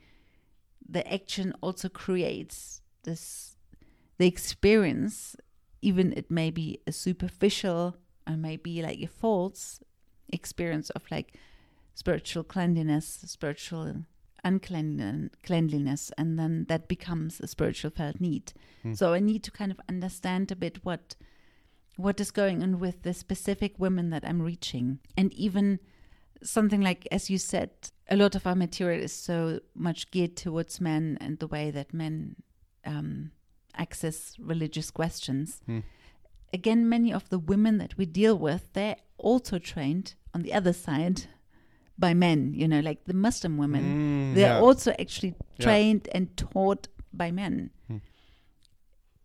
[SPEAKER 2] the action also creates this the experience, even it may be a superficial or maybe like a false experience of like spiritual cleanliness, spiritual uncleanliness, and then that becomes a spiritual felt need.
[SPEAKER 1] Hmm.
[SPEAKER 2] So I need to kind of understand a bit what what is going on with the specific women that I'm reaching, and even something like as you said, a lot of our material is so much geared towards men and the way that men. Um, access religious questions.
[SPEAKER 1] Hmm.
[SPEAKER 2] Again, many of the women that we deal with, they're also trained on the other side by men, you know, like the Muslim women.
[SPEAKER 1] Mm,
[SPEAKER 2] They're
[SPEAKER 1] yeah.
[SPEAKER 2] also actually
[SPEAKER 1] Yeah.
[SPEAKER 2] trained and taught by men.
[SPEAKER 1] Hmm.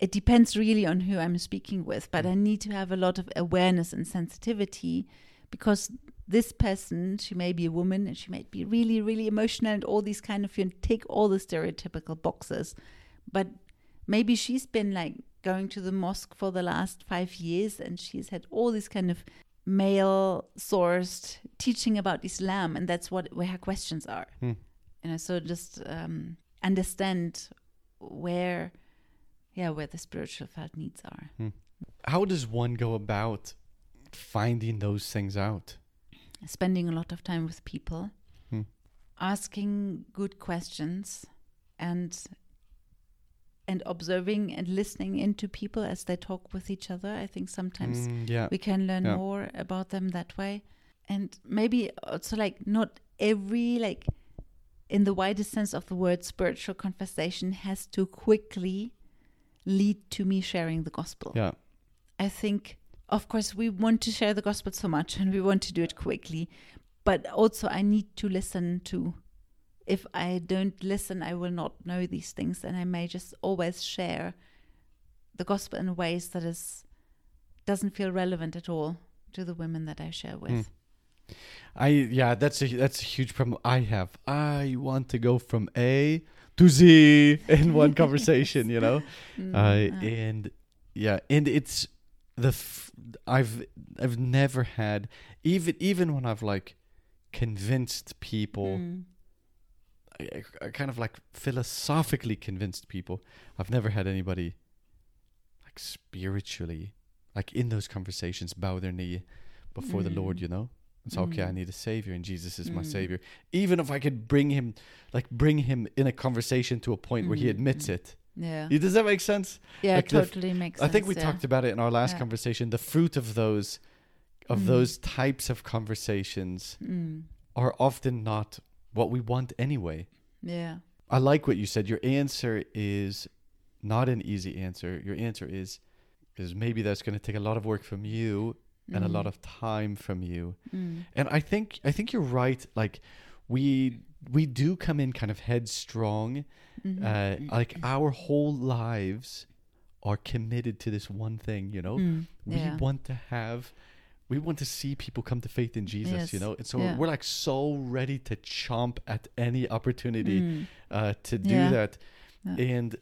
[SPEAKER 2] It depends really on who I'm speaking with, but I need to have a lot of awareness and sensitivity because this person, she may be a woman and she might be really, really emotional and all these kind of, you take all the stereotypical boxes. But maybe she's been like going to the mosque for the last five years and she's had all these kind of male sourced teaching about Islam and that's what where her questions are.
[SPEAKER 1] Hmm.
[SPEAKER 2] You know, so just um, understand where yeah, where the spiritual felt needs are.
[SPEAKER 1] How does one go about finding those things out?
[SPEAKER 2] Spending a lot of time with people,
[SPEAKER 1] Hmm.
[SPEAKER 2] asking good questions and and observing and listening into people as they talk with each other. I think sometimes
[SPEAKER 1] Mm, yeah.
[SPEAKER 2] we can learn
[SPEAKER 1] Yeah.
[SPEAKER 2] more about them that way and maybe also like not every like in the widest sense of the word spiritual conversation has to quickly lead to me sharing the gospel
[SPEAKER 1] Yeah.
[SPEAKER 2] i think of course we want to share the gospel so much and we want to do it quickly but also i need to listen to if i don't listen i will not know these things and i may just always share the gospel in ways that is doesn't feel relevant at all to the women that i share with mm.
[SPEAKER 1] I yeah, that's a that's a huge problem I have. I want to go from A to Z in one conversation, you know.
[SPEAKER 2] Mm,
[SPEAKER 1] Uh, and yeah, and it's the f- I've I've never had even even when I've like convinced people,
[SPEAKER 2] Mm,
[SPEAKER 1] I, I- I kind of like philosophically convinced people. I've never had anybody like spiritually like in those conversations bow their knee before the Lord,
[SPEAKER 2] Mm.
[SPEAKER 1] you know. It's okay. I
[SPEAKER 2] Mm.
[SPEAKER 1] need a savior, and Jesus is my
[SPEAKER 2] Mm.
[SPEAKER 1] savior. Even if I could bring him, like, bring him in a conversation to a point where he
[SPEAKER 2] Mm,
[SPEAKER 1] admits
[SPEAKER 2] mm.
[SPEAKER 1] it.
[SPEAKER 2] yeah
[SPEAKER 1] Does that make sense?
[SPEAKER 2] yeah
[SPEAKER 1] like the f-
[SPEAKER 2] totally makes
[SPEAKER 1] I
[SPEAKER 2] sense I
[SPEAKER 1] think we
[SPEAKER 2] yeah.
[SPEAKER 1] talked about it in our last
[SPEAKER 2] Yeah.
[SPEAKER 1] conversation. The fruit of those, of
[SPEAKER 2] Mm.
[SPEAKER 1] those types of conversations,
[SPEAKER 2] Mm,
[SPEAKER 1] are often not what we want anyway.
[SPEAKER 2] yeah
[SPEAKER 1] I like what you said. Your answer is not an easy answer. Your answer is is maybe that's going to take a lot of work from you and a lot
[SPEAKER 2] Mm,
[SPEAKER 1] of time from you.
[SPEAKER 2] mm,
[SPEAKER 1] And I think I think you're right. Like we we do come in kind of headstrong.
[SPEAKER 2] mhm.
[SPEAKER 1] Uh, like our whole lives are committed to this one thing. You know,
[SPEAKER 2] Mm,
[SPEAKER 1] we
[SPEAKER 2] yeah.
[SPEAKER 1] want to have. We want to see people come to faith in Jesus, you know, and so
[SPEAKER 2] Yeah.
[SPEAKER 1] we're like so ready to chomp at any opportunity
[SPEAKER 2] Mm,
[SPEAKER 1] uh, to do
[SPEAKER 2] Yeah.
[SPEAKER 1] that, and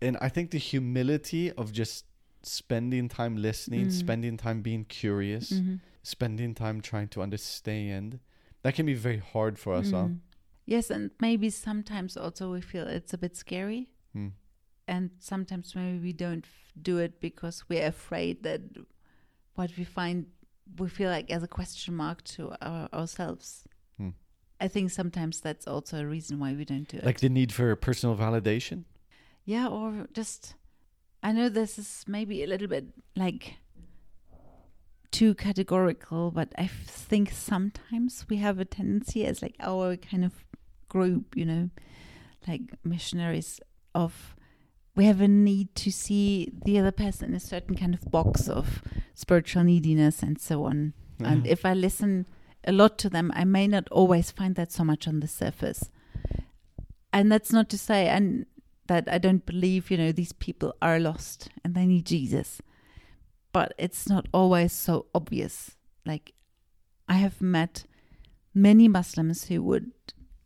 [SPEAKER 1] and I think the humility of just spending time listening,
[SPEAKER 2] Mm.
[SPEAKER 1] spending time being curious,
[SPEAKER 2] mhm.
[SPEAKER 1] spending time trying to understand, that can be very hard for us, huh?
[SPEAKER 2] Mm. Yes, and maybe sometimes also we feel it's a bit scary,
[SPEAKER 1] Hmm.
[SPEAKER 2] and sometimes maybe we don't f- do it because we're afraid that what we find we feel like as a question mark to our, ourselves.
[SPEAKER 1] Hmm.
[SPEAKER 2] I think sometimes that's also a reason why we don't do it.
[SPEAKER 1] Like the need for personal validation.
[SPEAKER 2] yeah, or just I know this is maybe a little bit like too categorical, but I think sometimes we have a tendency as like our kind of group, you know, like missionaries of we have a need to see the other person in a certain kind of box of spiritual neediness and so on. And
[SPEAKER 1] Mhm.
[SPEAKER 2] if I listen a lot to them, I may not always find that so much on the surface. And that's not to say and that I don't believe, you know, these people are lost and they need Jesus. But it's not always so obvious. Like I have met many Muslims who would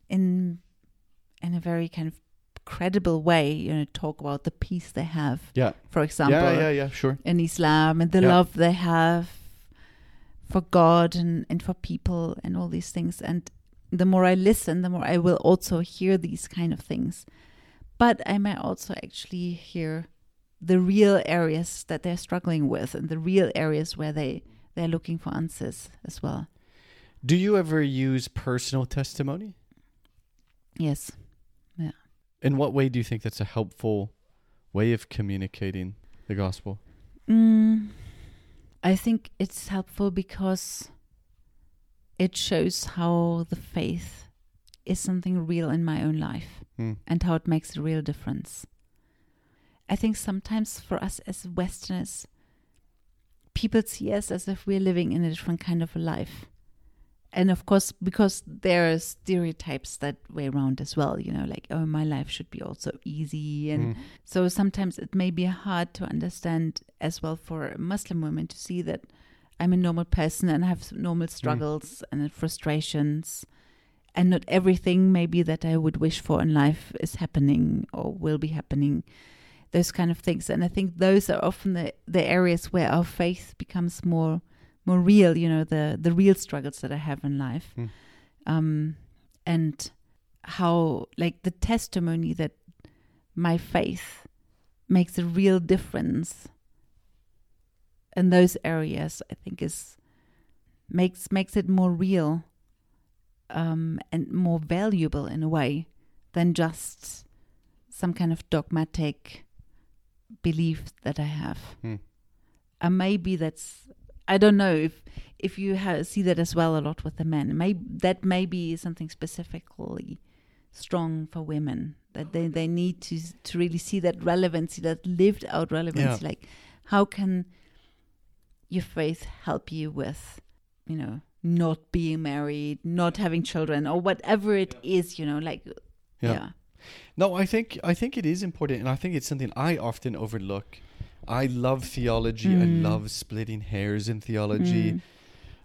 [SPEAKER 2] in in a very kind of credible way, you know, talk about the peace they have.
[SPEAKER 1] yeah,
[SPEAKER 2] For example,
[SPEAKER 1] yeah, yeah, yeah, sure.
[SPEAKER 2] in Islam and the
[SPEAKER 1] Yeah.
[SPEAKER 2] love they have for God and, and for people and all these things. And the more I listen, the more I will also hear these kind of things. But I may also actually hear the real areas that they're struggling with and the real areas where they, they're looking for answers as well.
[SPEAKER 1] Do you ever use personal testimony?
[SPEAKER 2] Yes. Yeah.
[SPEAKER 1] In what way do you think that's a helpful way of communicating the gospel?
[SPEAKER 2] Mm, I think it's helpful because it shows how the faith is something real in my own life
[SPEAKER 1] Hmm.
[SPEAKER 2] and how it makes a real difference. I think sometimes for us as Westerners, people see us as if we're living in a different kind of a life. and of course, because there are stereotypes that way around as well, you know, like, oh, my life should be also easy. And
[SPEAKER 1] Mm.
[SPEAKER 2] so sometimes it may be hard to understand as well for Muslim women to see that I'm a normal person and have normal struggles and frustrations. And not everything maybe that I would wish for in life is happening or will be happening. Those kind of things. And I think those are often the, the areas where our faith becomes more more real, you know, the the real struggles that I have in life.
[SPEAKER 1] Mm.
[SPEAKER 2] Um and how like the testimony that my faith makes a real difference in those areas i think is makes makes it more real um and more valuable in a way than just some kind of dogmatic belief that i have
[SPEAKER 1] Hmm.
[SPEAKER 2] and maybe that's i don't know if if you ha- see that as well a lot with the men maybe that may be something specifically strong for women that they, they need to to really see that relevancy that lived out relevancy
[SPEAKER 1] Yeah.
[SPEAKER 2] like how can your faith help you with you know not being married not having children or whatever it is you know like
[SPEAKER 1] Yeah.
[SPEAKER 2] yeah
[SPEAKER 1] No, I think I think it is important, and I think it's something I often overlook. I love theology. I
[SPEAKER 2] Mm.
[SPEAKER 1] love splitting hairs in theology.
[SPEAKER 2] Mm.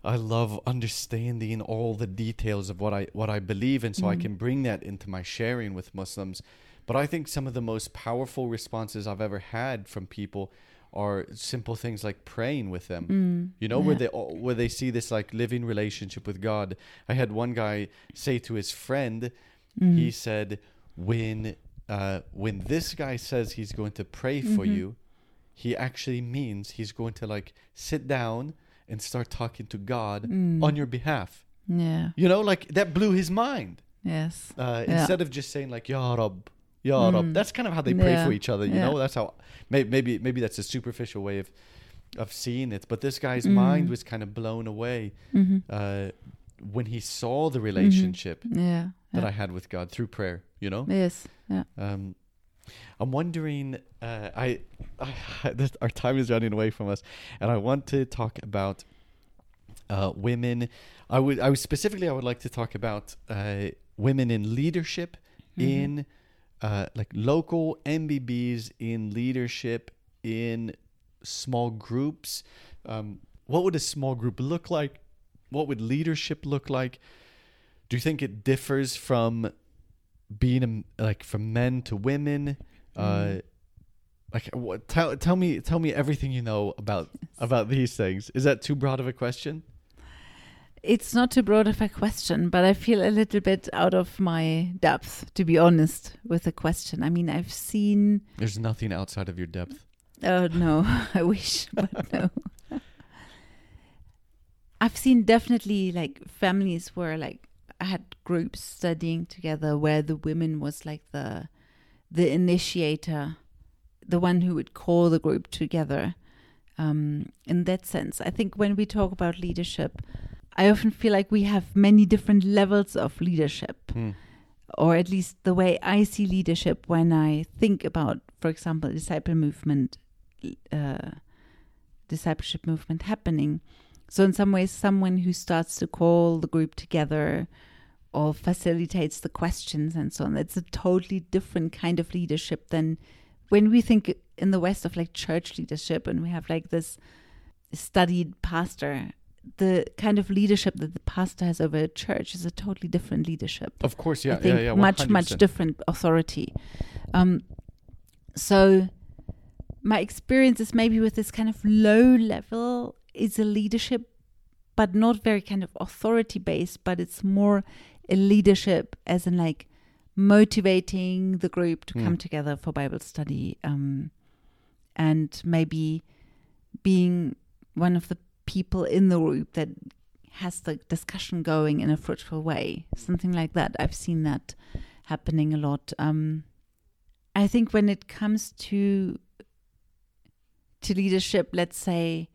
[SPEAKER 1] I love understanding all the details of what I what I believe, and so I
[SPEAKER 2] Mm.
[SPEAKER 1] can bring that into my sharing with Muslims. But I think some of the most powerful responses I've ever had from people are simple things like praying with them.
[SPEAKER 2] Mm.
[SPEAKER 1] You know, where they where they see this like living relationship with God. I had one guy say to his friend,
[SPEAKER 2] Mm.
[SPEAKER 1] he said, "When uh, when this guy says he's going to pray for
[SPEAKER 2] Mhm.
[SPEAKER 1] you, he actually means he's going to like sit down and start talking to God
[SPEAKER 2] Mm.
[SPEAKER 1] on your behalf."
[SPEAKER 2] yeah
[SPEAKER 1] You know, like that blew his mind.
[SPEAKER 2] yes
[SPEAKER 1] Uh,
[SPEAKER 2] Yeah.
[SPEAKER 1] Instead of just saying like "Ya Rab," "Ya Rab,"
[SPEAKER 2] Mm.
[SPEAKER 1] that's kind of how they pray
[SPEAKER 2] Yeah.
[SPEAKER 1] for each other. You
[SPEAKER 2] Yeah.
[SPEAKER 1] know, that's how may, maybe maybe that's a superficial way of of seeing it. But this guy's
[SPEAKER 2] Mm.
[SPEAKER 1] mind was kind of blown away
[SPEAKER 2] hmm
[SPEAKER 1] uh, when he saw the relationship
[SPEAKER 2] yeah
[SPEAKER 1] that. I had with God through prayer. You know,
[SPEAKER 2] yes yeah
[SPEAKER 1] um, I'm wondering. Uh, I, I this, our time is running away from us, and I want to talk about uh, women. I would. I would specifically. I would like to talk about uh, women in leadership
[SPEAKER 2] Mhm.
[SPEAKER 1] in uh, like local MBBs in leadership in small groups. Um, what would a small group look like? What would leadership look like? Do you think it differs from being a, like from men to women? Uh,
[SPEAKER 2] Mm.
[SPEAKER 1] like what, tell tell me tell me everything you know about about these things. Is that too broad of a question?
[SPEAKER 2] It's not too broad of a question, but I feel a little bit out of my depth, to be honest, with the question. I mean, I've seen.
[SPEAKER 1] There's nothing outside of your depth.
[SPEAKER 2] Oh, no, I wish, but no. I've seen definitely like families where like I had groups studying together where the women was like the the initiator, the one who would call the group together. Um, in that sense, I think when we talk about leadership, I often feel like we have many different levels of leadership,
[SPEAKER 1] Hmm.
[SPEAKER 2] or at least the way I see leadership when I think about, for example, disciple movement, uh, discipleship movement happening. So in some ways, someone who starts to call the group together or facilitates the questions and so on. It's a totally different kind of leadership than when we think in the West of like church leadership and we have like this studied pastor. The kind of leadership that the pastor has over a church is a totally different leadership.
[SPEAKER 1] Of course, yeah,
[SPEAKER 2] I think
[SPEAKER 1] yeah, yeah.
[SPEAKER 2] much much different authority. Um, so my experience is maybe with this kind of low level is a leadership, but not very kind of authority based, but it's more a leadership as in like motivating the group to
[SPEAKER 1] Hmm.
[SPEAKER 2] come together for Bible study, um, and maybe being one of the people in the group that has the discussion going in a fruitful way, something like that. I've seen that happening a lot. Um, I think when it comes to to leadership, let's say,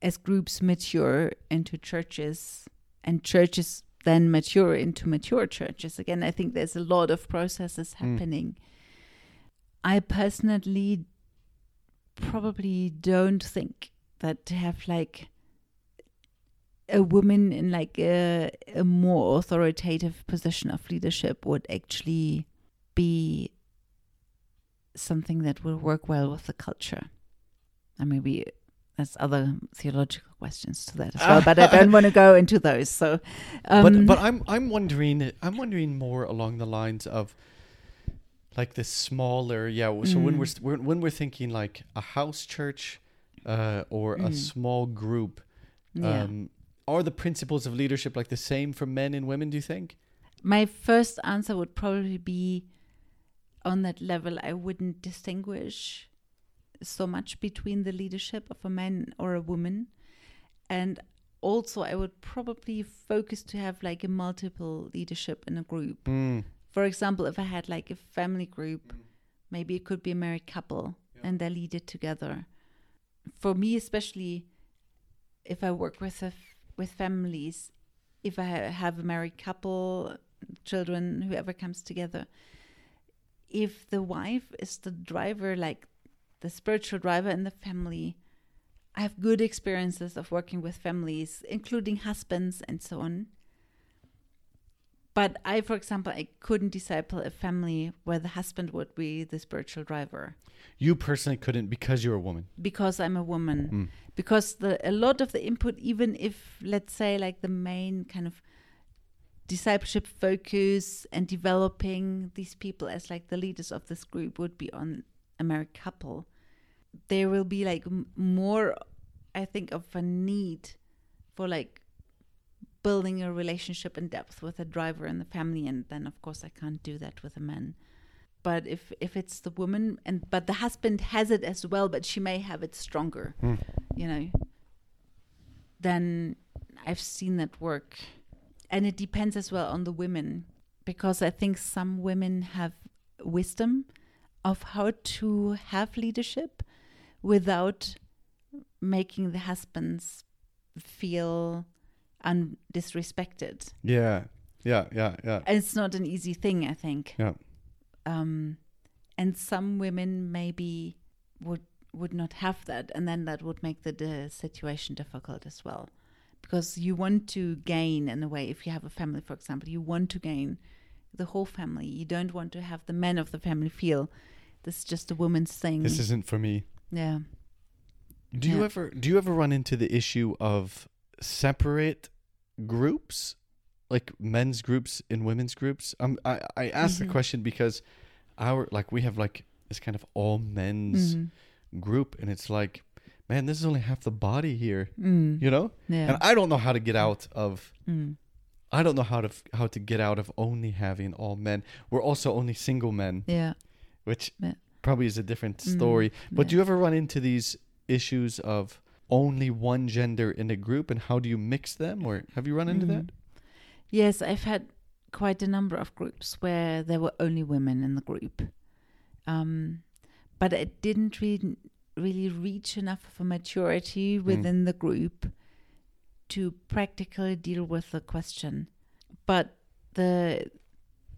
[SPEAKER 2] as groups mature into churches, and churches then mature into mature churches. Again, I think there's a lot of processes
[SPEAKER 1] Mm.
[SPEAKER 2] happening. I personally probably don't think that to have like a woman in like a, a more authoritative position of leadership would actually be something that will work well with the culture. And maybe there's other theological questions to that as well, but I don't want to go into those. So, um,
[SPEAKER 1] but but I'm I'm wondering I'm wondering more along the lines of like the smaller yeah. So when we're,
[SPEAKER 2] Mm.
[SPEAKER 1] we're when we're thinking like a house church uh, or a
[SPEAKER 2] Mm.
[SPEAKER 1] small group,
[SPEAKER 2] yeah.
[SPEAKER 1] Are the principles of leadership like the same for men and women? Do you think?
[SPEAKER 2] My first answer would probably be on that level, I wouldn't distinguish so much between the leadership of a man or a woman. And also, I would probably focus to have like a multiple leadership in a group.
[SPEAKER 1] Mm.
[SPEAKER 2] For example, if I had like a family group, maybe it could be a married couple and they lead it together. For me, especially if I work with a with families, if I have a married couple, children, whoever comes together, if the wife is the driver, like the spiritual driver in the family, I have good experiences of working with families, including husbands and so on. But I, for example, I couldn't disciple a family where the husband would be the spiritual driver
[SPEAKER 1] You personally couldn't because you're a woman.
[SPEAKER 2] because I'm a woman.
[SPEAKER 1] Mm.
[SPEAKER 2] Because the a lot of the input, even if let's say like the main kind of discipleship focus and developing these people as like the leaders of this group would be on a married couple, there will be like m- more, I think, of a need for like building a relationship in depth with a driver and the family, and then of course I can't do that with a man. But if if it's the woman and but the husband has it as well, but she may have it stronger,
[SPEAKER 1] Mm.
[SPEAKER 2] you know, then I've seen that work. And it depends as well on the women because I think some women have wisdom of how to have leadership without making the husbands feel un- disrespected.
[SPEAKER 1] Yeah, yeah, yeah, yeah.
[SPEAKER 2] And it's not an easy thing, I think.
[SPEAKER 1] Yeah.
[SPEAKER 2] Um, and some women maybe would would not have that, and then that would make the, the situation difficult as well, because you want to gain in a way. If you have a family, for example, you want to gain the whole family. You don't want to have the men of the family feel this is just a woman's thing.
[SPEAKER 1] This isn't for me.
[SPEAKER 2] yeah.
[SPEAKER 1] Do you ever do you ever run into the issue of separate groups, like men's groups and women's groups? Um, I I asked the
[SPEAKER 2] Mhm.
[SPEAKER 1] question because our like we have like this kind of all men's
[SPEAKER 2] Mhm.
[SPEAKER 1] group, and it's like, man, this is only half the body here,
[SPEAKER 2] Mm.
[SPEAKER 1] you know.
[SPEAKER 2] Yeah.
[SPEAKER 1] And I don't know how to get out of.
[SPEAKER 2] Mm.
[SPEAKER 1] I don't know how to f- how to get out of only having all men. We're also only single men,
[SPEAKER 2] Yeah.
[SPEAKER 1] which
[SPEAKER 2] Yeah.
[SPEAKER 1] probably is a different
[SPEAKER 2] Mm.
[SPEAKER 1] story. But do you ever run into these issues of only one gender in a group, and how do you mix them, or have you run into
[SPEAKER 2] Mhm.
[SPEAKER 1] that?
[SPEAKER 2] Yes, I've had quite a number of groups where there were only women in the group. Um, but it didn't re- really reach enough of a maturity within the group to practically deal with the question. But the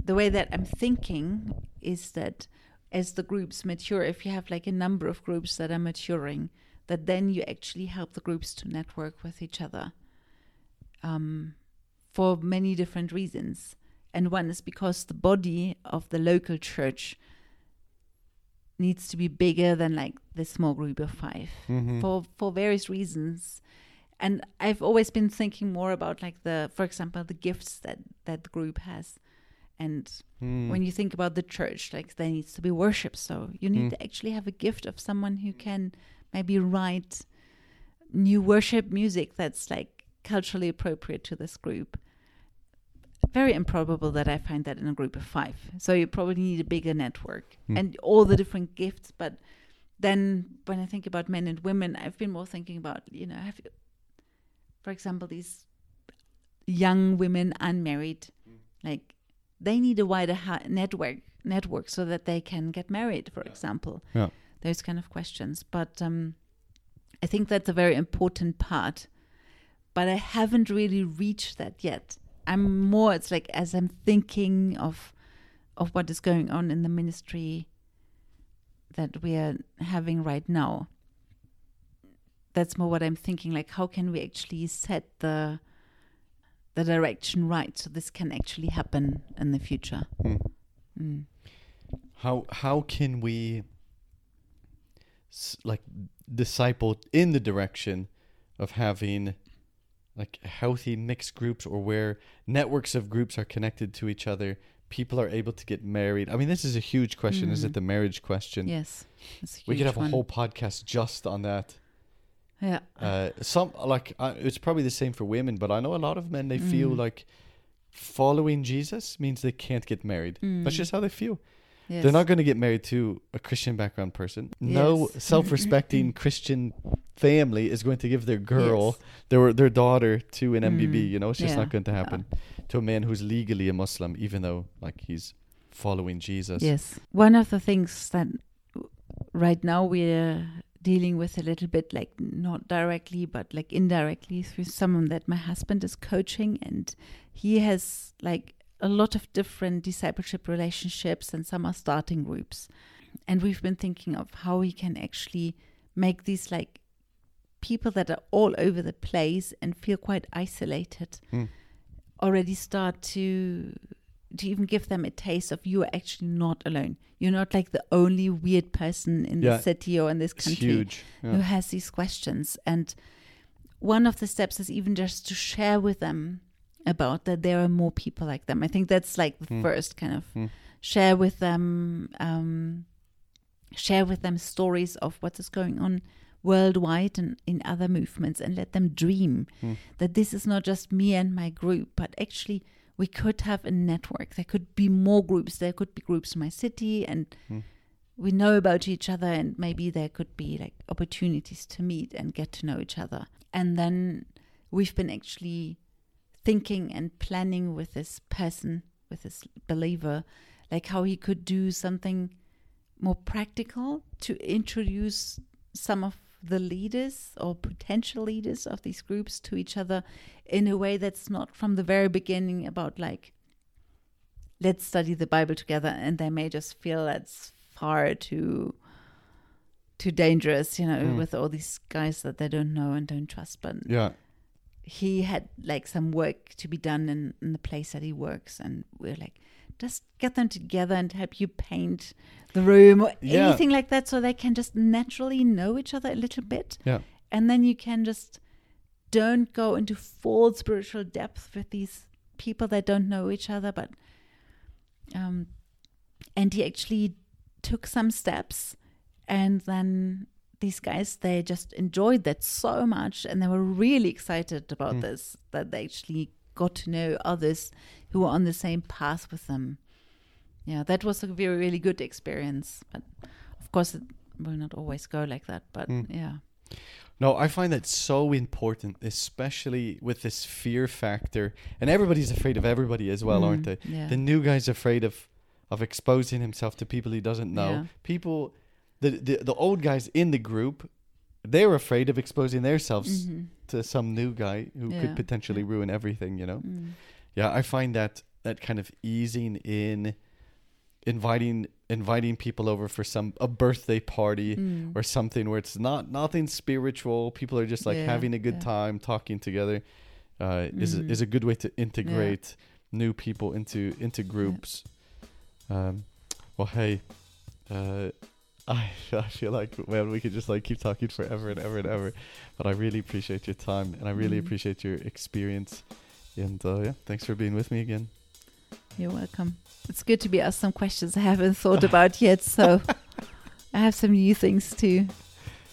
[SPEAKER 2] the way that I'm thinking is that as the groups mature, if you have like a number of groups that are maturing, that then you actually help the groups to network with each other. Um, for many different reasons. And one is because the body of the local church needs to be bigger than like the small group of 5
[SPEAKER 1] Mm-hmm.
[SPEAKER 2] for for various reasons. And I've always been thinking more about like the, for example, the gifts that that the group has. And
[SPEAKER 1] Mm.
[SPEAKER 2] when you think about the church, like there needs to be worship, so you need
[SPEAKER 1] Mm.
[SPEAKER 2] to actually have a gift of someone who can maybe write new worship music that's like culturally appropriate to this group. Very improbable that I find that in a group of five. So you probably need a bigger network
[SPEAKER 1] Mm.
[SPEAKER 2] and all the different gifts. But then when I think about men and women, I've been more thinking about, you know, have you, for example, these young women unmarried, like they need a wider network network so that they can get married, for example.
[SPEAKER 1] Yeah.
[SPEAKER 2] Those kind of questions. But um, I think that's a very important part. But I haven't really reached that yet. I'm more. It's like as I'm thinking of of what is going on in the ministry that we are having right now. that's more what I'm thinking. Like, how can we actually set the the direction right so this can actually happen in the future?
[SPEAKER 1] Hmm.
[SPEAKER 2] Mm.
[SPEAKER 1] How how can we like disciple in the direction of having like healthy mixed groups or where networks of groups are connected to each other people are able to get married i mean this is a huge question is
[SPEAKER 2] Mhm.
[SPEAKER 1] it the marriage question
[SPEAKER 2] Yes,
[SPEAKER 1] we could have a whole podcast just on that
[SPEAKER 2] yeah.
[SPEAKER 1] uh some like uh, it's probably the same for women but i know a lot of men they feel
[SPEAKER 2] Mm.
[SPEAKER 1] like following jesus means they can't get married that's
[SPEAKER 2] Mm.
[SPEAKER 1] just how they feel
[SPEAKER 2] Yes.
[SPEAKER 1] they're not going to get married to a Christian background person. No
[SPEAKER 2] Yes.
[SPEAKER 1] self-respecting Christian family is going to give their girl,
[SPEAKER 2] Yes.
[SPEAKER 1] their their daughter to an MBB.
[SPEAKER 2] Mm,
[SPEAKER 1] You know, it's just
[SPEAKER 2] yeah,
[SPEAKER 1] not going to
[SPEAKER 2] yeah.
[SPEAKER 1] happen to a man who's legally a Muslim, even though like he's following Jesus.
[SPEAKER 2] Yes. One of the things that right now we're dealing with a little bit, like not directly, but like indirectly through someone that my husband is coaching, and he has like a lot of different discipleship relationships, and some are starting groups. And we've been thinking of how we can actually make these like people that are all over the place and feel quite isolated
[SPEAKER 1] Hmm.
[SPEAKER 2] already start to to even give them a taste of you are actually not alone. You're not like the only weird person in
[SPEAKER 1] Yeah.
[SPEAKER 2] the city or in this country
[SPEAKER 1] huge.
[SPEAKER 2] who has these questions. And one of the steps is even just to share with them about that there are more people like them. I think that's like the
[SPEAKER 1] Hmm.
[SPEAKER 2] first kind of
[SPEAKER 1] Hmm.
[SPEAKER 2] share with them, um, share with them stories of what is going on worldwide and in other movements and let them dream
[SPEAKER 1] Hmm.
[SPEAKER 2] that this is not just me and my group, but actually we could have a network. There could be more groups. There could be groups in my city and
[SPEAKER 1] Hmm.
[SPEAKER 2] we know about each other and maybe there could be like opportunities to meet and get to know each other. And then we've been actually thinking and planning with this person, with this believer, like how he could do something more practical to introduce some of the leaders or potential leaders of these groups to each other in a way that's not from the very beginning about like let's study the bible together and they may just feel that's far too too dangerous you know
[SPEAKER 1] Mm.
[SPEAKER 2] with all these guys that they don't know and don't trust but
[SPEAKER 1] Yeah.
[SPEAKER 2] He had like some work to be done in, in the place that he works and we're like just get them together and help you paint the room or
[SPEAKER 1] Yeah.
[SPEAKER 2] anything like that so they can just naturally know each other a little bit
[SPEAKER 1] Yeah.
[SPEAKER 2] and then you can just don't go into full spiritual depth with these people that don't know each other but um and he actually took some steps and then these guys they just enjoyed that so much and they were really excited about
[SPEAKER 1] Mm.
[SPEAKER 2] this that they actually got to know others who were on the same path with them yeah that was a very really good experience but of course it will not always go like that but
[SPEAKER 1] Mm.
[SPEAKER 2] yeah
[SPEAKER 1] No, I find that so important, especially with this fear factor. And everybody's afraid of everybody as well, aren't
[SPEAKER 2] Mm,
[SPEAKER 1] they?
[SPEAKER 2] yeah
[SPEAKER 1] The new guy's afraid of of exposing himself to people he doesn't know.
[SPEAKER 2] Yeah.
[SPEAKER 1] People, the, the the old guys in the group, they're afraid of exposing themselves
[SPEAKER 2] Mhm.
[SPEAKER 1] to some new guy who
[SPEAKER 2] Yeah,
[SPEAKER 1] could potentially ruin everything. You know?
[SPEAKER 2] Mm.
[SPEAKER 1] Yeah, I find that that kind of easing in, inviting inviting people over for some a birthday party
[SPEAKER 2] Mm.
[SPEAKER 1] or something where it's not nothing spiritual. People are just like
[SPEAKER 2] Yeah,
[SPEAKER 1] having a good
[SPEAKER 2] yeah.
[SPEAKER 1] time, talking together. Uh, is a,
[SPEAKER 2] Mhm.
[SPEAKER 1] is a good way to integrate new people into into groups. Um, well, hey, uh, I I feel like well we could just like keep talking forever and ever and ever, but I really appreciate your time and I really
[SPEAKER 2] Mhm.
[SPEAKER 1] appreciate your experience. And uh, yeah, thanks for being with me again.
[SPEAKER 2] You're welcome. It's good to be asked some questions I haven't thought about yet, so I have some new things to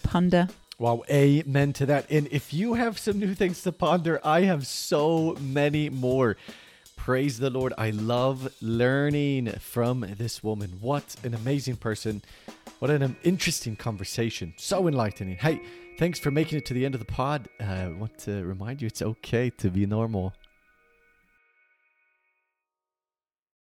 [SPEAKER 2] ponder.
[SPEAKER 1] Wow, amen to that. And if you have some new things to ponder, I have so many more. Praise the Lord. I love learning from this woman. What an amazing person. What an interesting conversation. So enlightening. Hey, thanks for making it to the end of the pod. Uh, I want to remind you it's okay to be normal.